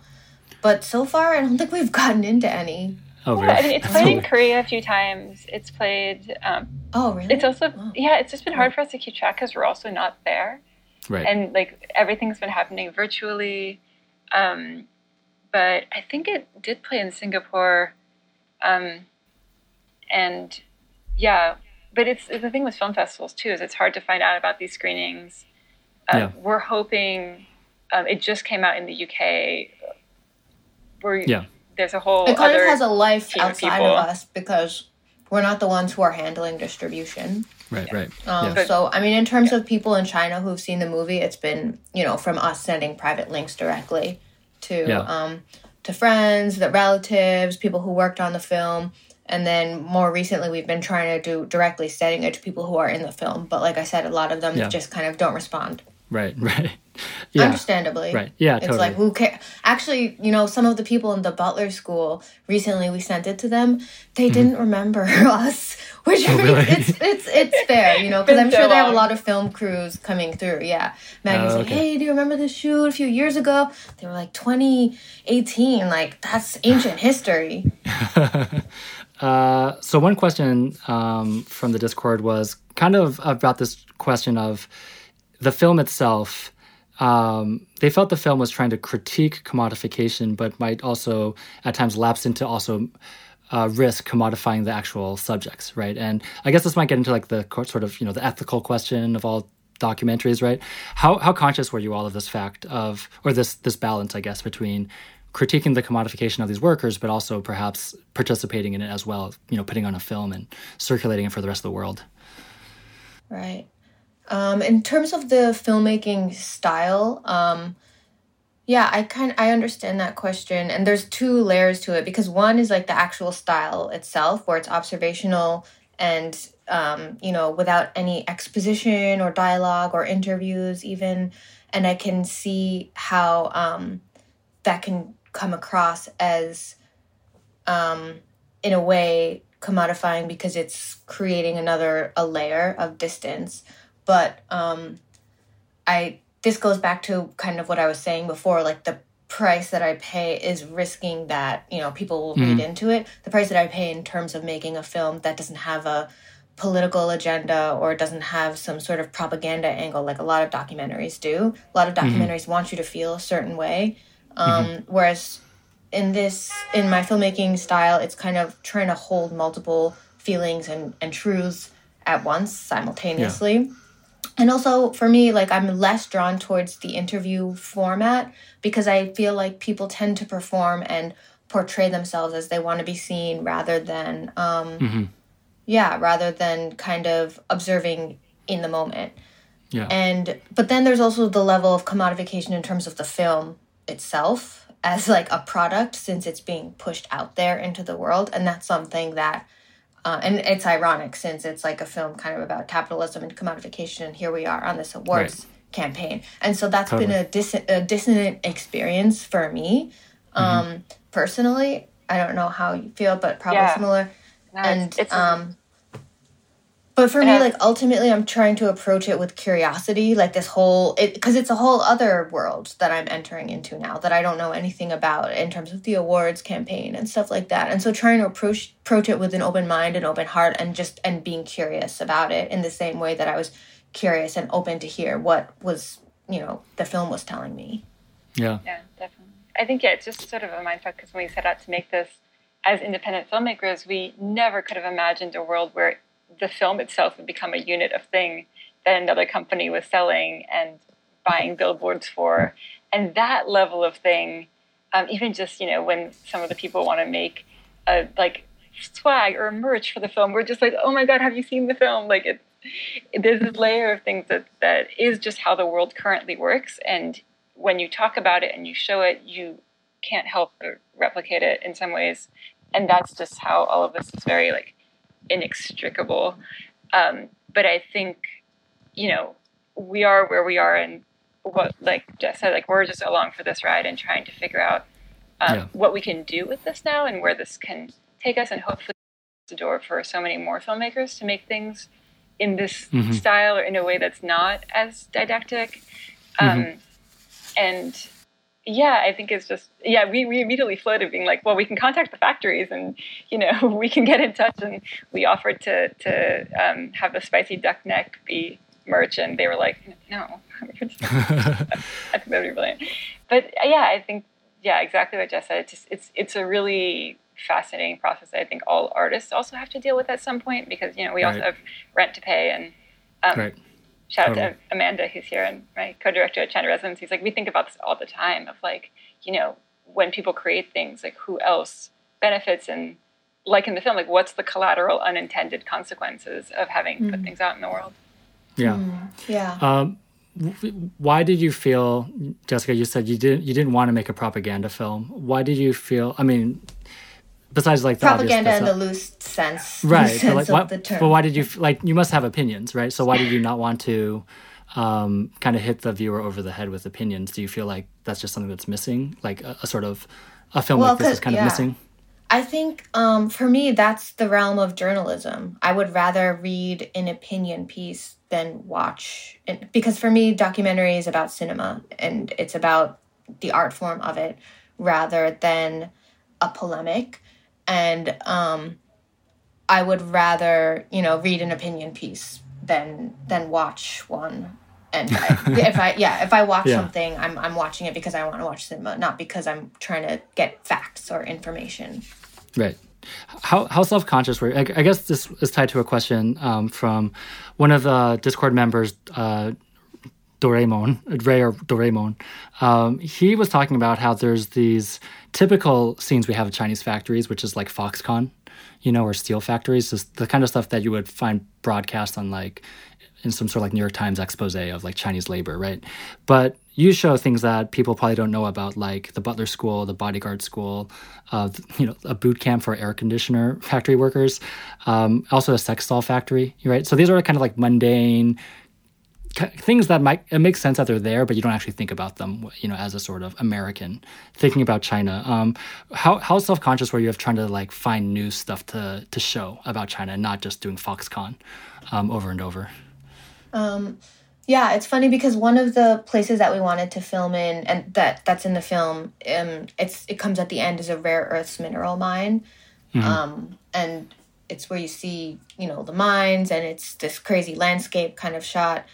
Speaker 2: But so far, I don't think we've gotten into any.
Speaker 1: Oh, really?
Speaker 3: Yeah, I mean, it's played in Korea a few times. It's played. Um,
Speaker 2: oh, really?
Speaker 3: It's also oh. yeah. It's just been hard for us to keep track because we're also not there.
Speaker 1: Right.
Speaker 3: And like everything's been happening virtually. Um, but I think it did play in Singapore. Um, and yeah, but it's, the thing with film festivals too is it's hard to find out about these screenings. Uh, yeah. We're hoping um, it just came out in the UK. Where
Speaker 1: yeah.
Speaker 3: there's a whole
Speaker 2: it kind of has a life outside of, of, us because we're not the ones who are handling distribution.
Speaker 1: Right, yeah. right.
Speaker 2: Um, yeah. So, I mean, in terms of people in China who've seen the movie, it's been you know from us sending private links directly to yeah. um, to friends, the relatives, people who worked on the film. And then more recently, we've been trying to do directly sending it to people who are in the film. But like I said, a lot of them yeah. just kind of don't respond.
Speaker 1: Right, (laughs) right.
Speaker 2: Yeah. Understandably.
Speaker 1: Right. Yeah,
Speaker 2: it's
Speaker 1: totally.
Speaker 2: like who cares? Actually, you know, some of the people in the Butler School recently we sent it to them. They mm-hmm. didn't remember (laughs) us, which oh, (laughs) really? it's it's it's fair, you know, because I'm so sure they have a lot of film crews coming through. Yeah, Maggie's oh, okay. like, hey, do you remember this shoot a few years ago? They were like 2018. Like that's ancient history.
Speaker 1: uh, so one question um, from the Discord was kind of about this question of the film itself um, they felt the film was trying to critique commodification, but might also at times lapse into also uh, risk commodifying the actual subjects, right? And I guess this might get into like the sort of you know the ethical question of all documentaries, right? How how conscious were you all of this fact of or this this balance, I guess, between critiquing the commodification of these workers, but also perhaps participating in it as well, you know, putting on a film and circulating it for the rest of the world.
Speaker 2: Right. Um, in terms of the filmmaking style, um, yeah, I kind I understand that question, and there's two layers to it because one is like the actual style itself, where it's observational and um, you know without any exposition or dialogue or interviews even, and I can see how um, that can come across as um, in a way commodifying because it's creating another a layer of distance but um, I this goes back to kind of what I was saying before, like the price that I pay is risking that you know people will mm-hmm. read into it. The price that I pay in terms of making a film that doesn't have a political agenda or doesn't have some sort of propaganda angle like a lot of documentaries do. A lot of mm-hmm. documentaries mm-hmm. want you to feel a certain way, um, mm-hmm. whereas in this in my filmmaking style, it's kind of trying to hold multiple feelings and and truths at once simultaneously. Yeah and also for me like i'm less drawn towards the interview format because i feel like people tend to perform and portray themselves as they want to be seen rather than um mm-hmm. yeah rather than kind of observing in the moment.
Speaker 1: Yeah.
Speaker 2: And but then there's also the level of commodification in terms of the film itself as like a product since it's being pushed out there into the world. And that's something that uh, and it's ironic since it's like a film kind of about capitalism and commodification, and here we are on this awards right. campaign. And so that's totally. been a, dis- a dissonant experience for me mm-hmm. um, mm-hmm. personally. I don't know how you feel, but probably yeah. similar. No, and it's, it's um, but for me, like ultimately, I'm trying to approach it with curiosity, like this whole, because it, it's a whole other world that I'm entering into now that I don't know anything about in terms of the awards campaign and stuff like that. And so, trying to approach approach it with an open mind and open heart, and just and being curious about it in the same way that I was curious and open to hear what was, you know, the film was telling me.
Speaker 1: Yeah.
Speaker 3: Yeah, definitely. I think yeah, it's just sort of a mindfuck because when we set out to make this, as independent filmmakers, we never could have imagined a world where the film itself would become a unit of thing that another company was selling and buying billboards for. And that level of thing, um, even just, you know, when some of the people want to make a like swag or merch for the film, we're just like, oh my God, have you seen the film? Like it, there's this layer of things that, that is just how the world currently works. And when you talk about it and you show it, you can't help but replicate it in some ways. And that's just how all of this is very like inextricable. Um, but I think, you know, we are where we are and what like Jess said, like we're just along for this ride and trying to figure out um, yeah. what we can do with this now and where this can take us and hopefully the door for so many more filmmakers to make things in this mm-hmm. style or in a way that's not as didactic. Um, mm-hmm. And yeah, I think it's just yeah. We, we immediately floated, being like, well, we can contact the factories, and (laughs) you know, (laughs) we can get in touch. And we offered to to um, have the spicy duck neck be merch, and they were like, no. I think that would be brilliant. But yeah, I think yeah, exactly what Jess said. It's just, it's it's a really fascinating process. I think all artists also have to deal with at some point because you know we right. also have rent to pay and. Um, right. Shout totally. out to Amanda, who's here and my co-director at China Residence. He's like, we think about this all the time of like, you know, when people create things, like who else benefits and like in the film, like what's the collateral unintended consequences of having mm. put things out in the world?
Speaker 1: Yeah.
Speaker 2: Mm. Yeah.
Speaker 1: Um, why did you feel jessica you said you didn't you didn't want to make a propaganda film why did you feel i mean besides like the
Speaker 2: propaganda in the loose sense (laughs)
Speaker 1: right
Speaker 2: sense
Speaker 1: but, like, why, but why did you like you must have opinions right so why did you not want to um, kind of hit the viewer over the head with opinions do you feel like that's just something that's missing like a, a sort of a film well, like this is kind yeah. of missing
Speaker 2: I think um, for me, that's the realm of journalism. I would rather read an opinion piece than watch it. Because for me, documentary is about cinema and it's about the art form of it rather than a polemic. And um, I would rather, you know, read an opinion piece than than watch one. And I, (laughs) if I yeah, if I watch yeah. something, I'm I'm watching it because I want to watch cinema, not because I'm trying to get facts or information.
Speaker 1: Right. How how self conscious were you? I, I, guess this is tied to a question um, from one of the Discord members, uh, Doraemon, Ray or Doraemon. Um, he was talking about how there's these typical scenes we have at Chinese factories, which is like Foxconn, you know, or steel factories, is the kind of stuff that you would find broadcast on like in some sort of like New York Times expose of like Chinese labor, right? But you show things that people probably don't know about, like the Butler School, the Bodyguard School, uh, you know, a boot camp for air conditioner factory workers, um, also a sex doll factory, right? So these are kind of like mundane things that might it makes sense that they're there, but you don't actually think about them, you know, as a sort of American thinking about China. Um, how how self conscious were you of trying to like find new stuff to to show about China and not just doing Foxconn um, over and over?
Speaker 2: Um, yeah, it's funny because one of the places that we wanted to film in, and that that's in the film, um, it's it comes at the end is a rare earths mineral mine, mm-hmm. um, and it's where you see you know the mines, and it's this crazy landscape kind of shot.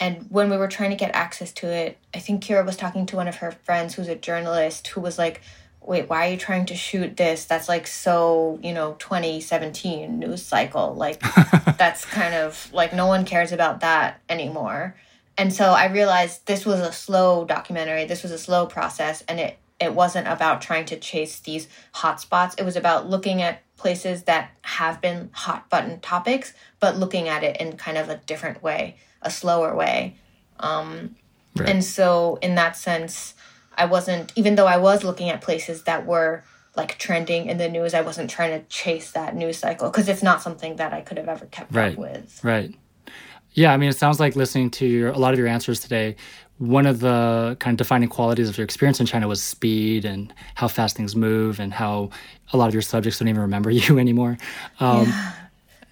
Speaker 2: And when we were trying to get access to it, I think Kira was talking to one of her friends who's a journalist who was like, wait, why are you trying to shoot this? That's like so, you know, 2017 news cycle. Like, (laughs) that's kind of like no one cares about that anymore. And so I realized this was a slow documentary. This was a slow process. And it, it wasn't about trying to chase these hot spots. It was about looking at places that have been hot button topics, but looking at it in kind of a different way, a slower way. Um, right. And so, in that sense, I wasn't, even though I was looking at places that were like trending in the news, I wasn't trying to chase that news cycle because it's not something that I could have ever kept
Speaker 1: right.
Speaker 2: up with.
Speaker 1: Right. Yeah, I mean, it sounds like listening to your, a lot of your answers today. One of the kind of defining qualities of your experience in China was speed and how fast things move, and how a lot of your subjects don't even remember (laughs) you anymore. Um,
Speaker 2: yeah.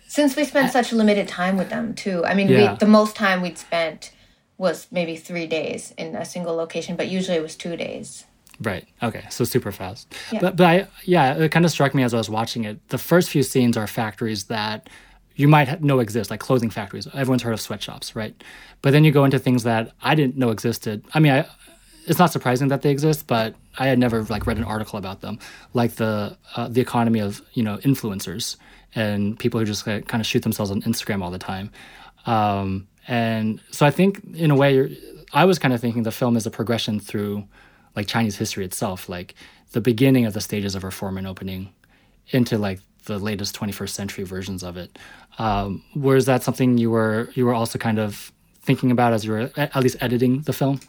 Speaker 2: Since we spent such limited time with them, too. I mean, yeah. we, the most time we'd spent was maybe three days in a single location, but usually it was two days.
Speaker 1: Right. Okay. So super fast. Yeah. But but I yeah, it kind of struck me as I was watching it. The first few scenes are factories that you might know exist, like clothing factories. Everyone's heard of sweatshops, right? But then you go into things that I didn't know existed. I mean, I it's not surprising that they exist, but I had never like read an article about them, like the uh, the economy of you know influencers and people who just kind of shoot themselves on Instagram all the time. Um, and so I think in a way, I was kind of thinking the film is a progression through like Chinese history itself, like the beginning of the stages of reform and opening into like the latest 21st century versions of it. Um, was that something you were you were also kind of thinking about as you were at least editing the film?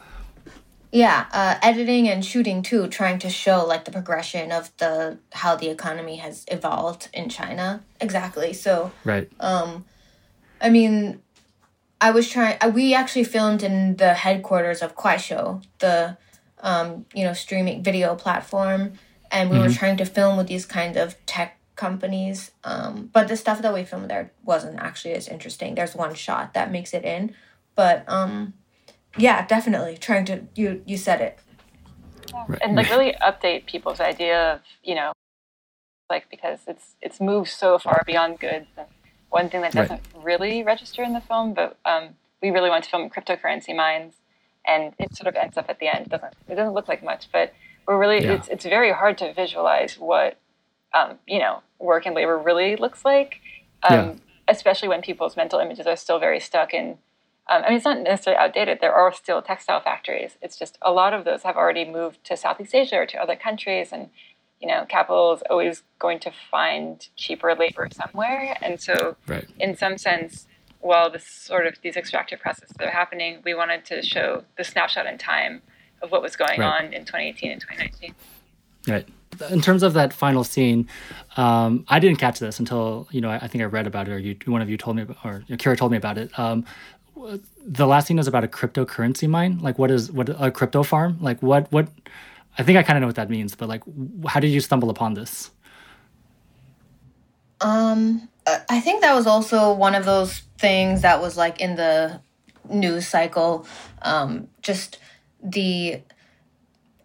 Speaker 2: Yeah, uh, editing and shooting too, trying to show like the progression of the how the economy has evolved in China. Exactly. So
Speaker 1: right.
Speaker 2: Um, I mean, I was trying. Uh, we actually filmed in the headquarters of Kuaishou, the um, you know streaming video platform, and we mm-hmm. were trying to film with these kind of tech companies. Um, but the stuff that we filmed there wasn't actually as interesting. There's one shot that makes it in, but um yeah, definitely trying to you you said it.
Speaker 3: Right. And like really update people's idea of, you know, like because it's it's moved so far beyond goods. And one thing that doesn't right. really register in the film, but um, we really want to film cryptocurrency mines and it sort of ends up at the end. It doesn't it doesn't look like much, but we're really yeah. it's it's very hard to visualize what um, you know, work and labor really looks like. Um, yeah. especially when people's mental images are still very stuck in um, I mean, it's not necessarily outdated. There are still textile factories. It's just a lot of those have already moved to Southeast Asia or to other countries, and you know, capital is always going to find cheaper labor somewhere. And so,
Speaker 1: right.
Speaker 3: in some sense, while this sort of these extractive processes are happening, we wanted to show the snapshot in time of what was going right. on in 2018 and 2019.
Speaker 1: Right. In terms of that final scene, um, I didn't catch this until you know I, I, think I read about it, or you, one of you told me, or Kira told me about it. Um, the last scene is about a cryptocurrency mine. Like, what is what a crypto farm? Like, what what? I think I kind of know what that means, but like, how did you stumble upon this?
Speaker 2: Um, I think that was also one of those things that was like in the news cycle. Um, just the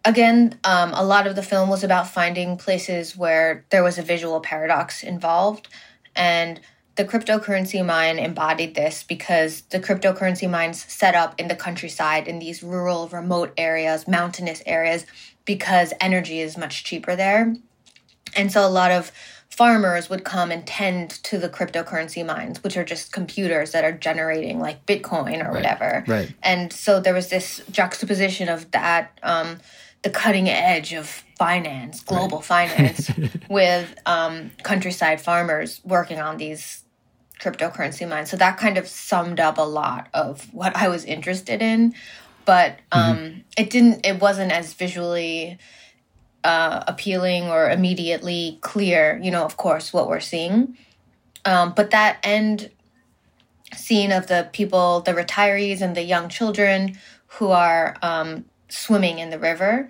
Speaker 2: again, um, a lot of the film was about finding places where there was a visual paradox involved, and the cryptocurrency mine embodied this because the cryptocurrency mines set up in the countryside in these rural, remote areas, mountainous areas, because energy is much cheaper there. And so a lot of farmers would come and tend to the cryptocurrency mines, which are just computers that are generating like Bitcoin or
Speaker 1: right,
Speaker 2: whatever.
Speaker 1: Right.
Speaker 2: And so there was this juxtaposition of that, um, the cutting edge of finance, global right. finance, (laughs) with um, countryside farmers working on these cryptocurrency mine. So that kind of summed up a lot of what I was interested in. But um, mm-hmm. it didn't, it wasn't as visually uh, appealing or immediately clear, you know, of course, what we're seeing. Um, but that end scene of the people, the retirees and the young children who are um, swimming in the river,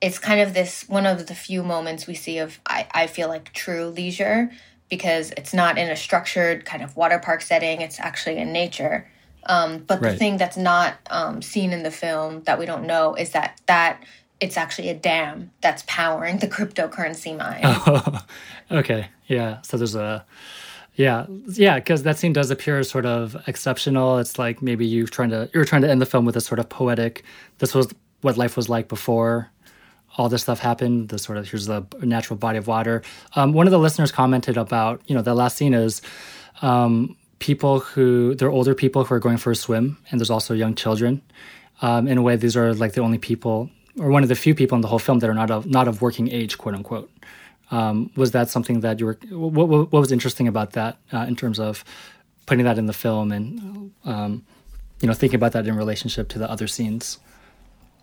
Speaker 2: it's kind of this one of the few moments we see of, I, I feel like, true leisure because it's not in a structured kind of water park setting, it's actually in nature. Um, but right. the thing that's not um, seen in the film that we don't know is that that it's actually a dam that's powering the cryptocurrency mine.
Speaker 1: Oh, (laughs) okay, yeah. So there's a yeah, yeah, because that scene does appear sort of exceptional. It's like maybe you trying to you're trying to end the film with a sort of poetic. This was what life was like before all this stuff happened. The sort of here's the natural body of water. Um, one of the listeners commented about you know the last scene is um, people who they're older people who are going for a swim, and there's also young children. Um, in a way, these are like the only people, or one of the few people in the whole film that are not of not of working age, quote unquote. Um, was that something that you were? What, what, was interesting about that uh, in terms of putting that in the film and um, you know thinking about that in relationship to the other scenes?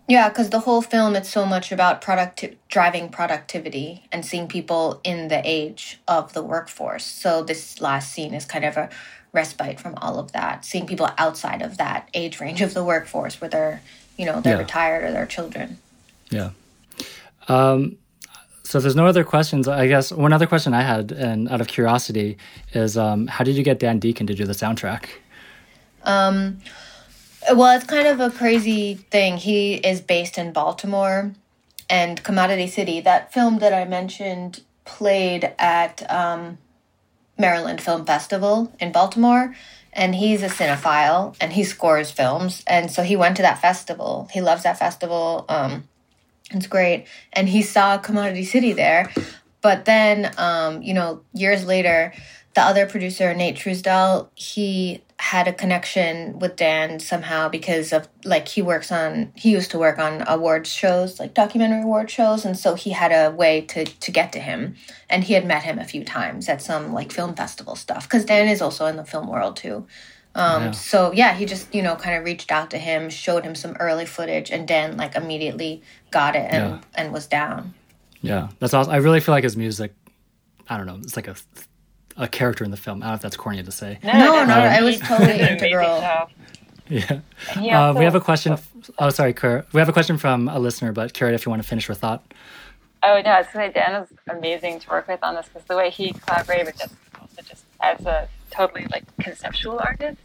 Speaker 2: Yeah, because the whole film it's so much about product driving productivity and seeing people in the age of the workforce. So this last scene is kind of a respite from all of that, seeing people outside of that age range of the workforce, where they're you know they're yeah. retired or they're children.
Speaker 1: Yeah. Um, so there's no other questions. I guess one other question I had, and out of curiosity, is um, how did you get Dan Deacon to do the soundtrack?
Speaker 2: Um, well, it's kind of a crazy thing. He is based in Baltimore and Commodity City. That film that I mentioned played at um, Maryland Film Festival in Baltimore. and he's a cinephile and he scores films and so he went to that festival he loves that festival um it's great and he saw commodity city there but then um you know years later the other producer nate truesdell he had a connection with dan somehow because of like he works on he used to work on awards shows like documentary award shows and so he had a way to to get to him and he had met him a few times at some like film festival stuff because dan is also in the film world too um, so yeah he just you know kind of reached out to him showed him some early footage and dan like immediately got it and
Speaker 1: Yeah.
Speaker 2: and was down
Speaker 1: Yeah, that's awesome. I really feel like his music. I don't know. It's like a a character in the film. I don't know if that's corny to say.
Speaker 2: no no,
Speaker 3: that's-
Speaker 2: it was totally
Speaker 3: did an
Speaker 2: integral
Speaker 3: job.
Speaker 1: Yeah.
Speaker 3: And he
Speaker 1: Uh, we have a question. Oh, sorry, Kurt. We have a question from a listener, but Kurt, if you want to finish your thought.
Speaker 3: Oh no, I was gonna say Dan was amazing to work with on this because the way he collaborated with Jessica also just as a totally like conceptual artist,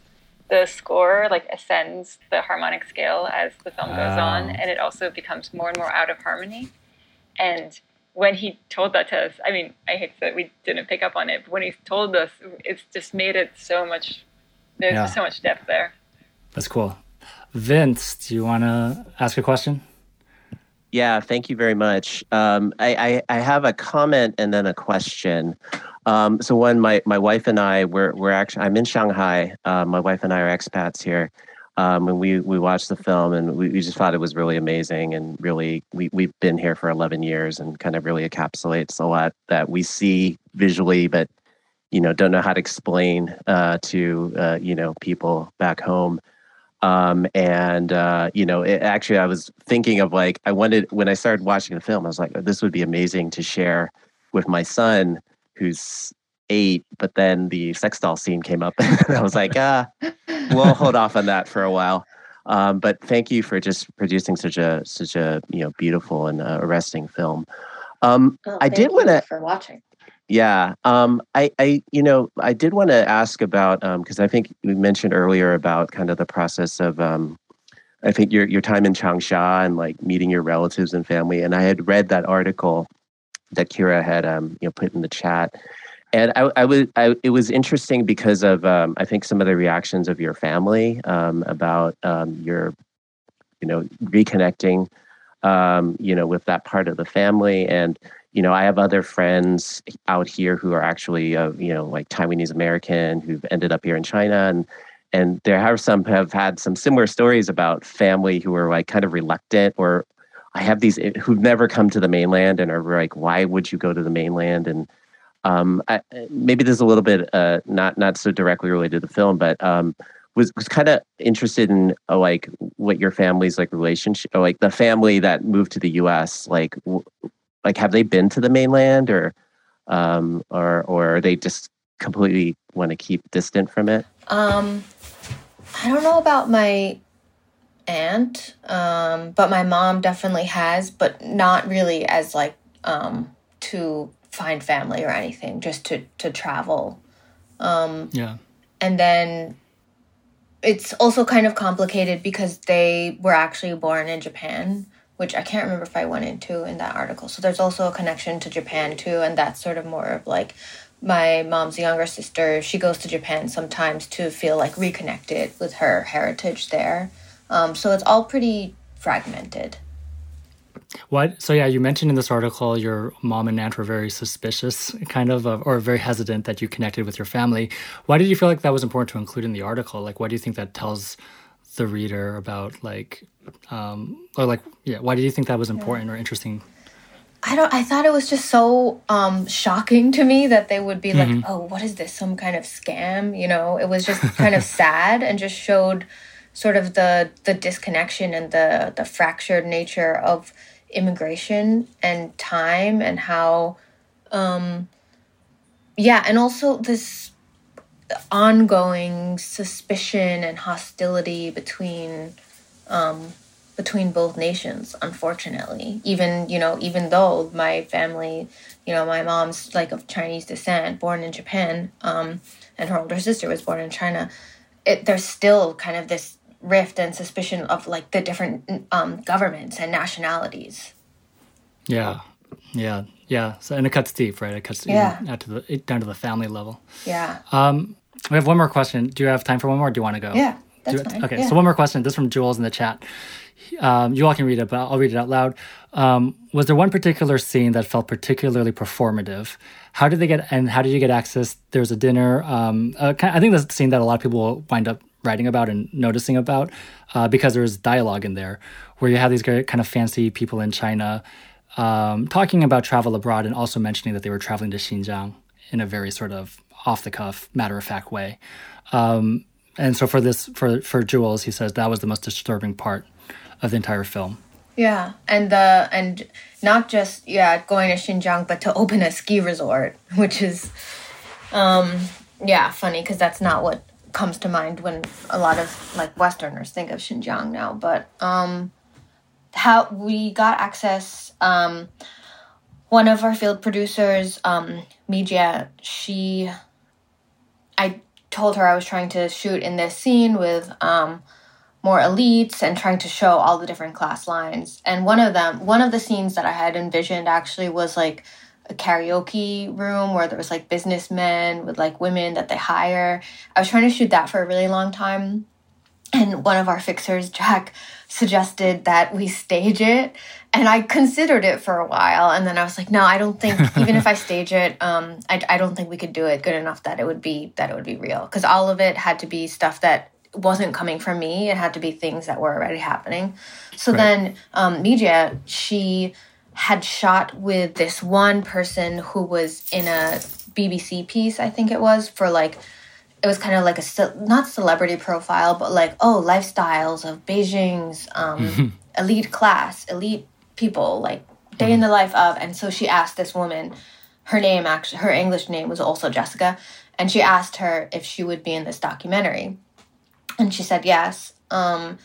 Speaker 3: the score like ascends the harmonic scale as the film goes on,
Speaker 1: Oh.
Speaker 3: and it also becomes more and more out of harmony. And when he told that to us, I mean, I hate that we didn't pick up on it, but when he told us, it's just made it so much. There's
Speaker 1: Yeah.
Speaker 3: just so much depth there.
Speaker 1: That's cool. Vince, do you want to ask a question?
Speaker 4: Yeah, thank you very much. Um, I, I, I have a comment and then a question. Um, so when my, my wife and I we're we're actually I'm in Shanghai. Uh, my wife and I are expats here, um, and we we watched the film and we, we just thought it was really amazing and really we we've been here for 11 years and kind of really encapsulates a lot that we see visually, but you know don't know how to explain uh, to uh, you know people back home. Um, and uh, you know it, actually i was thinking of like i wanted when i started watching the film i was like oh, this would be amazing to share with my son who's eight but then the sex doll scene came up (laughs) and i was like ah we'll hold off on that for a while. Um, but thank you for just producing such a such a you know beautiful and uh, arresting film. Um,
Speaker 2: Oh,
Speaker 4: I
Speaker 2: thank
Speaker 4: did
Speaker 2: you
Speaker 4: wanna-
Speaker 2: for watching.
Speaker 4: Yeah, um, I, I, you know, I did want to ask about because I think we mentioned earlier about kind of the process of, um, I think your your time in Changsha and like meeting your relatives and family. And I had read that article that Kira had, um, you know, put in the chat, and I, I was, I, it was interesting because of, um, I think some of the reactions of your family um, about um, your, you know, reconnecting, um, you know, with that part of the family and you know, I have other friends out here who are actually, uh, you know, like Taiwanese American who've ended up here in China, and and there are some have had some similar stories about family who are like kind of reluctant, or I have these who've never come to the mainland and are like, why would you go to the mainland? And um, I, maybe there's a little bit uh, not not so directly related to the film, but um, was was kind of interested in uh, like what your family's like relationship, or like the family that moved to the U.S. like. W- like have they been to the mainland or um or or are they just completely want to keep distant from it
Speaker 2: Um, I don't know about my aunt, um, but my mom definitely has, but not really as like um, to find family or anything, just to to travel. Um,
Speaker 1: Yeah.
Speaker 2: and then it's also kind of complicated because they were actually born in Japan, which I can't remember if I went into in that article. So there's also a connection to Japan too, and that's sort of more of like my mom's younger sister. She goes to Japan sometimes to feel like reconnected with her heritage there. Um, so it's all pretty fragmented.
Speaker 1: What? So yeah, you mentioned in this article your mom and aunt were very suspicious, kind of, of, or very hesitant that you connected with your family. Why did you feel like that was important to include in the article? Like, what do you think that tells the reader about, like, um, or like, yeah, why did you think that was important or interesting?
Speaker 2: I don't. I thought it was just so um, shocking to me that they would be like, "Oh, what is this? Some kind of scam?" You know, it was just kind of sad and just showed sort of the the disconnection and the the fractured nature of immigration and time and how, um, yeah, and also this ongoing suspicion and hostility between um, between both nations unfortunately. Even you know even though my family you know my mom's like of chinese descent born in japan um, and her older sister was born in china it, there's still kind of this rift and suspicion of like the different um, governments and nationalities
Speaker 1: Yeah, yeah, yeah. So and it cuts deep, right? It cuts
Speaker 2: Yeah.
Speaker 1: out to the down to the family level.
Speaker 2: yeah
Speaker 1: Um, We have one more question. Do you have time for one more? do you want to go?
Speaker 2: Yeah,
Speaker 1: that's
Speaker 2: you, fine.
Speaker 1: Okay,
Speaker 2: yeah.
Speaker 1: so one more question. This from Jules in the chat. Um, you all can read it, but I'll read it out loud. Um, was there one particular scene that felt particularly performative? How did they get and how did you get access? There's a dinner. Um, uh, I think that's a scene that a lot of people will wind up writing about and noticing about uh, because there's dialogue in there where you have these great kind of fancy people in China um, talking about travel abroad and also mentioning that they were traveling to Xinjiang in a very sort of off the cuff, matter of fact way. Um, and so for this, for for Jules, he says that was the most disturbing part of the entire film.
Speaker 2: Yeah, and the and not just yeah going to Xinjiang, but to open a ski resort, (laughs) which is, um, yeah, funny because that's not what comes to mind when a lot of like Westerners think of Xinjiang now. But um, how we got access, um, one of our field producers, um, Mijia, she, I told her I was trying to shoot in this scene with um more elites and trying to show all the different class lines. And one of them, one of the scenes that I had envisioned actually was like a karaoke room where there was like businessmen with like women that they hire. I was trying to shoot that for a really long time. And one of our fixers, Jack, suggested that we stage it. And I considered it for a while. And then I was like, no, I don't think, (laughs) even if I stage it, um, I, I don't think we could do it good enough that it would be, that it would be real. Cause all of it had to be stuff that wasn't coming from me. It had to be things that were already happening. So right. then um, Mijia, she had shot with this one person who was in a BBC piece, I think it was, for like, it was kind of like a, not celebrity profile, but like, oh, lifestyles of Beijing's um, elite class, elite people, like day in the life of. And so she asked this woman, her name actually, her English name was also Jessica, and she asked her if she would be in this documentary. And she said yes. Um,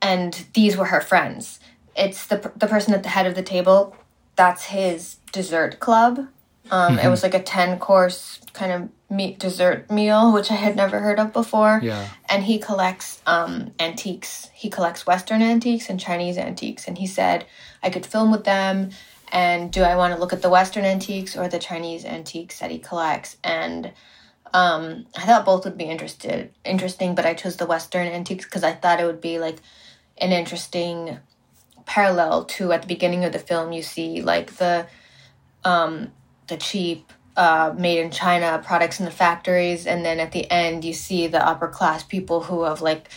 Speaker 2: and these were her friends. It's the the person at the head of the table. That's his dessert club. Um, it was like a ten course kind of meat dessert meal, which I had never heard of before.
Speaker 1: Yeah.
Speaker 2: And he collects um, antiques. He collects Western antiques and Chinese antiques. And he said I could film with them. And do I want to look at the Western antiques or the Chinese antiques that he collects? And um, I thought both would be interested interesting, but I chose the Western antiques because I thought it would be like an interesting parallel to at the beginning of the film you see like the um, the cheap uh, made in China products in the factories, and then at the end you see the upper class people who have like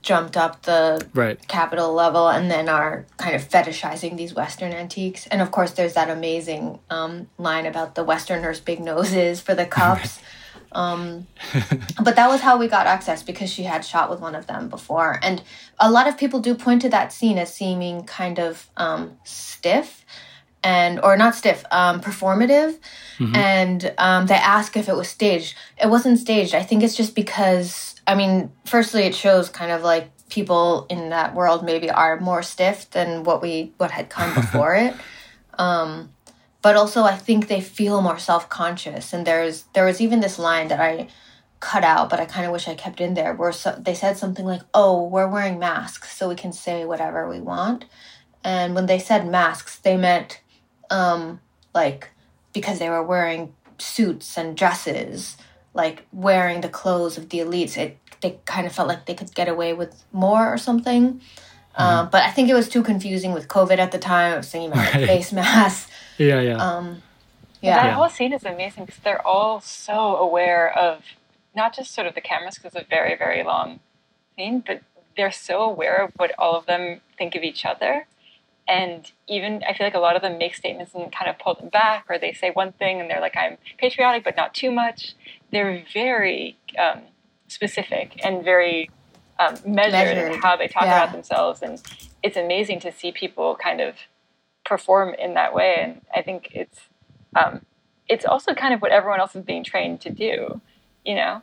Speaker 2: jumped up the
Speaker 1: right.
Speaker 2: capital level and then are kind of fetishizing these Western antiques. And of course, there's that amazing um, line about the Westerners' big noses for the cups. (laughs) Um, but that was how we got access because she had shot with one of them before. And a lot of people do point to that scene as seeming kind of um, stiff and or not stiff um, performative mm-hmm. and um, they ask if it was staged it wasn't staged i think it's just because i mean firstly it shows kind of like people in that world maybe are more stiff than what we what had come (laughs) before it um, but also I think they feel more self conscious. And there's there was even this line that I cut out, but I kind of wish I kept in there, where so, they said something like, "Oh, we're wearing masks, so we can say whatever we want." And when they said masks, they meant um, like because they were wearing suits and dresses, like wearing the clothes of the elites. It they kind of felt like they could get away with more or something. Mm-hmm. Um, but I think it was too confusing with COVID at the time. I was thinking about (laughs) right. face masks.
Speaker 1: Yeah, yeah.
Speaker 2: Um,
Speaker 3: yeah. That
Speaker 2: yeah.
Speaker 3: whole scene is amazing because they're all so aware of not just sort of the cameras because it's a very, very long scene, but they're so aware of what all of them think of each other. And even I feel like a lot of them make statements and kind of pull them back, or they say one thing and they're like, I'm patriotic, but not too much. They're very um, specific and very um, measured, measured, in how they talk yeah. about themselves. And it's amazing to see people kind of perform in that way. And I think it's um, it's also kind of what everyone else is being trained to do, you know.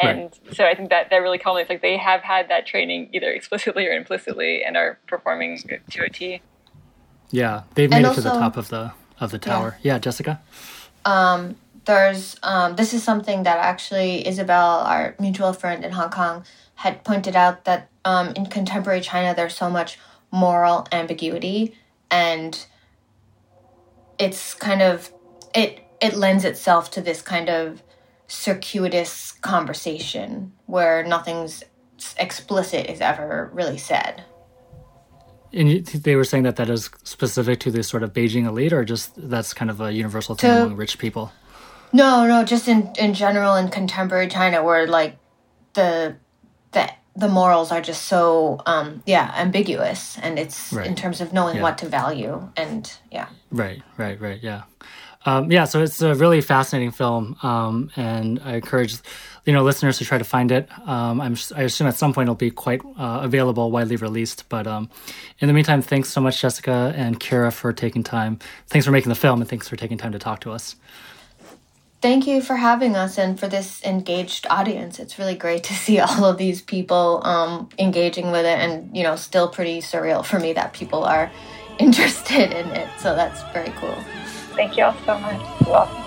Speaker 3: And right. so I think that that really culminates. Like they have had that training either explicitly or implicitly, and are performing to a T.
Speaker 1: Yeah, they've made and it also, to the top of the of the tower. Yeah, yeah Jessica.
Speaker 2: Um, there's um, this is something that actually Isabel, our mutual friend in Hong Kong, had pointed out that um, in contemporary China there's so much moral ambiguity and it's kind of it it lends itself to this kind of circuitous conversation where nothing's explicit is ever really said.
Speaker 1: And they were saying that that is specific to this sort of Beijing elite, or just that's kind of a universal thing to, among rich people.
Speaker 2: No, no, just in in general in contemporary China, where like the the the morals are just so um yeah ambiguous, and it's right. in terms of knowing yeah. what to value, and yeah.
Speaker 1: Right, right, right, yeah. Um, yeah, so it's a really fascinating film, um, and I encourage you know listeners to try to find it. Um, I'm, I assume at some point it'll be quite uh, available, widely released. But um, in the meantime, thanks so much, Jessica and Kira, for taking time. Thanks for making the film, and thanks for taking time to talk to us.
Speaker 2: Thank you for having us and for this engaged audience. It's really great to see (laughs) all of these people um, engaging with it, and you know, still pretty surreal for me that people are (laughs) interested in it. So that's very cool.
Speaker 3: Thank you all so much. You're welcome.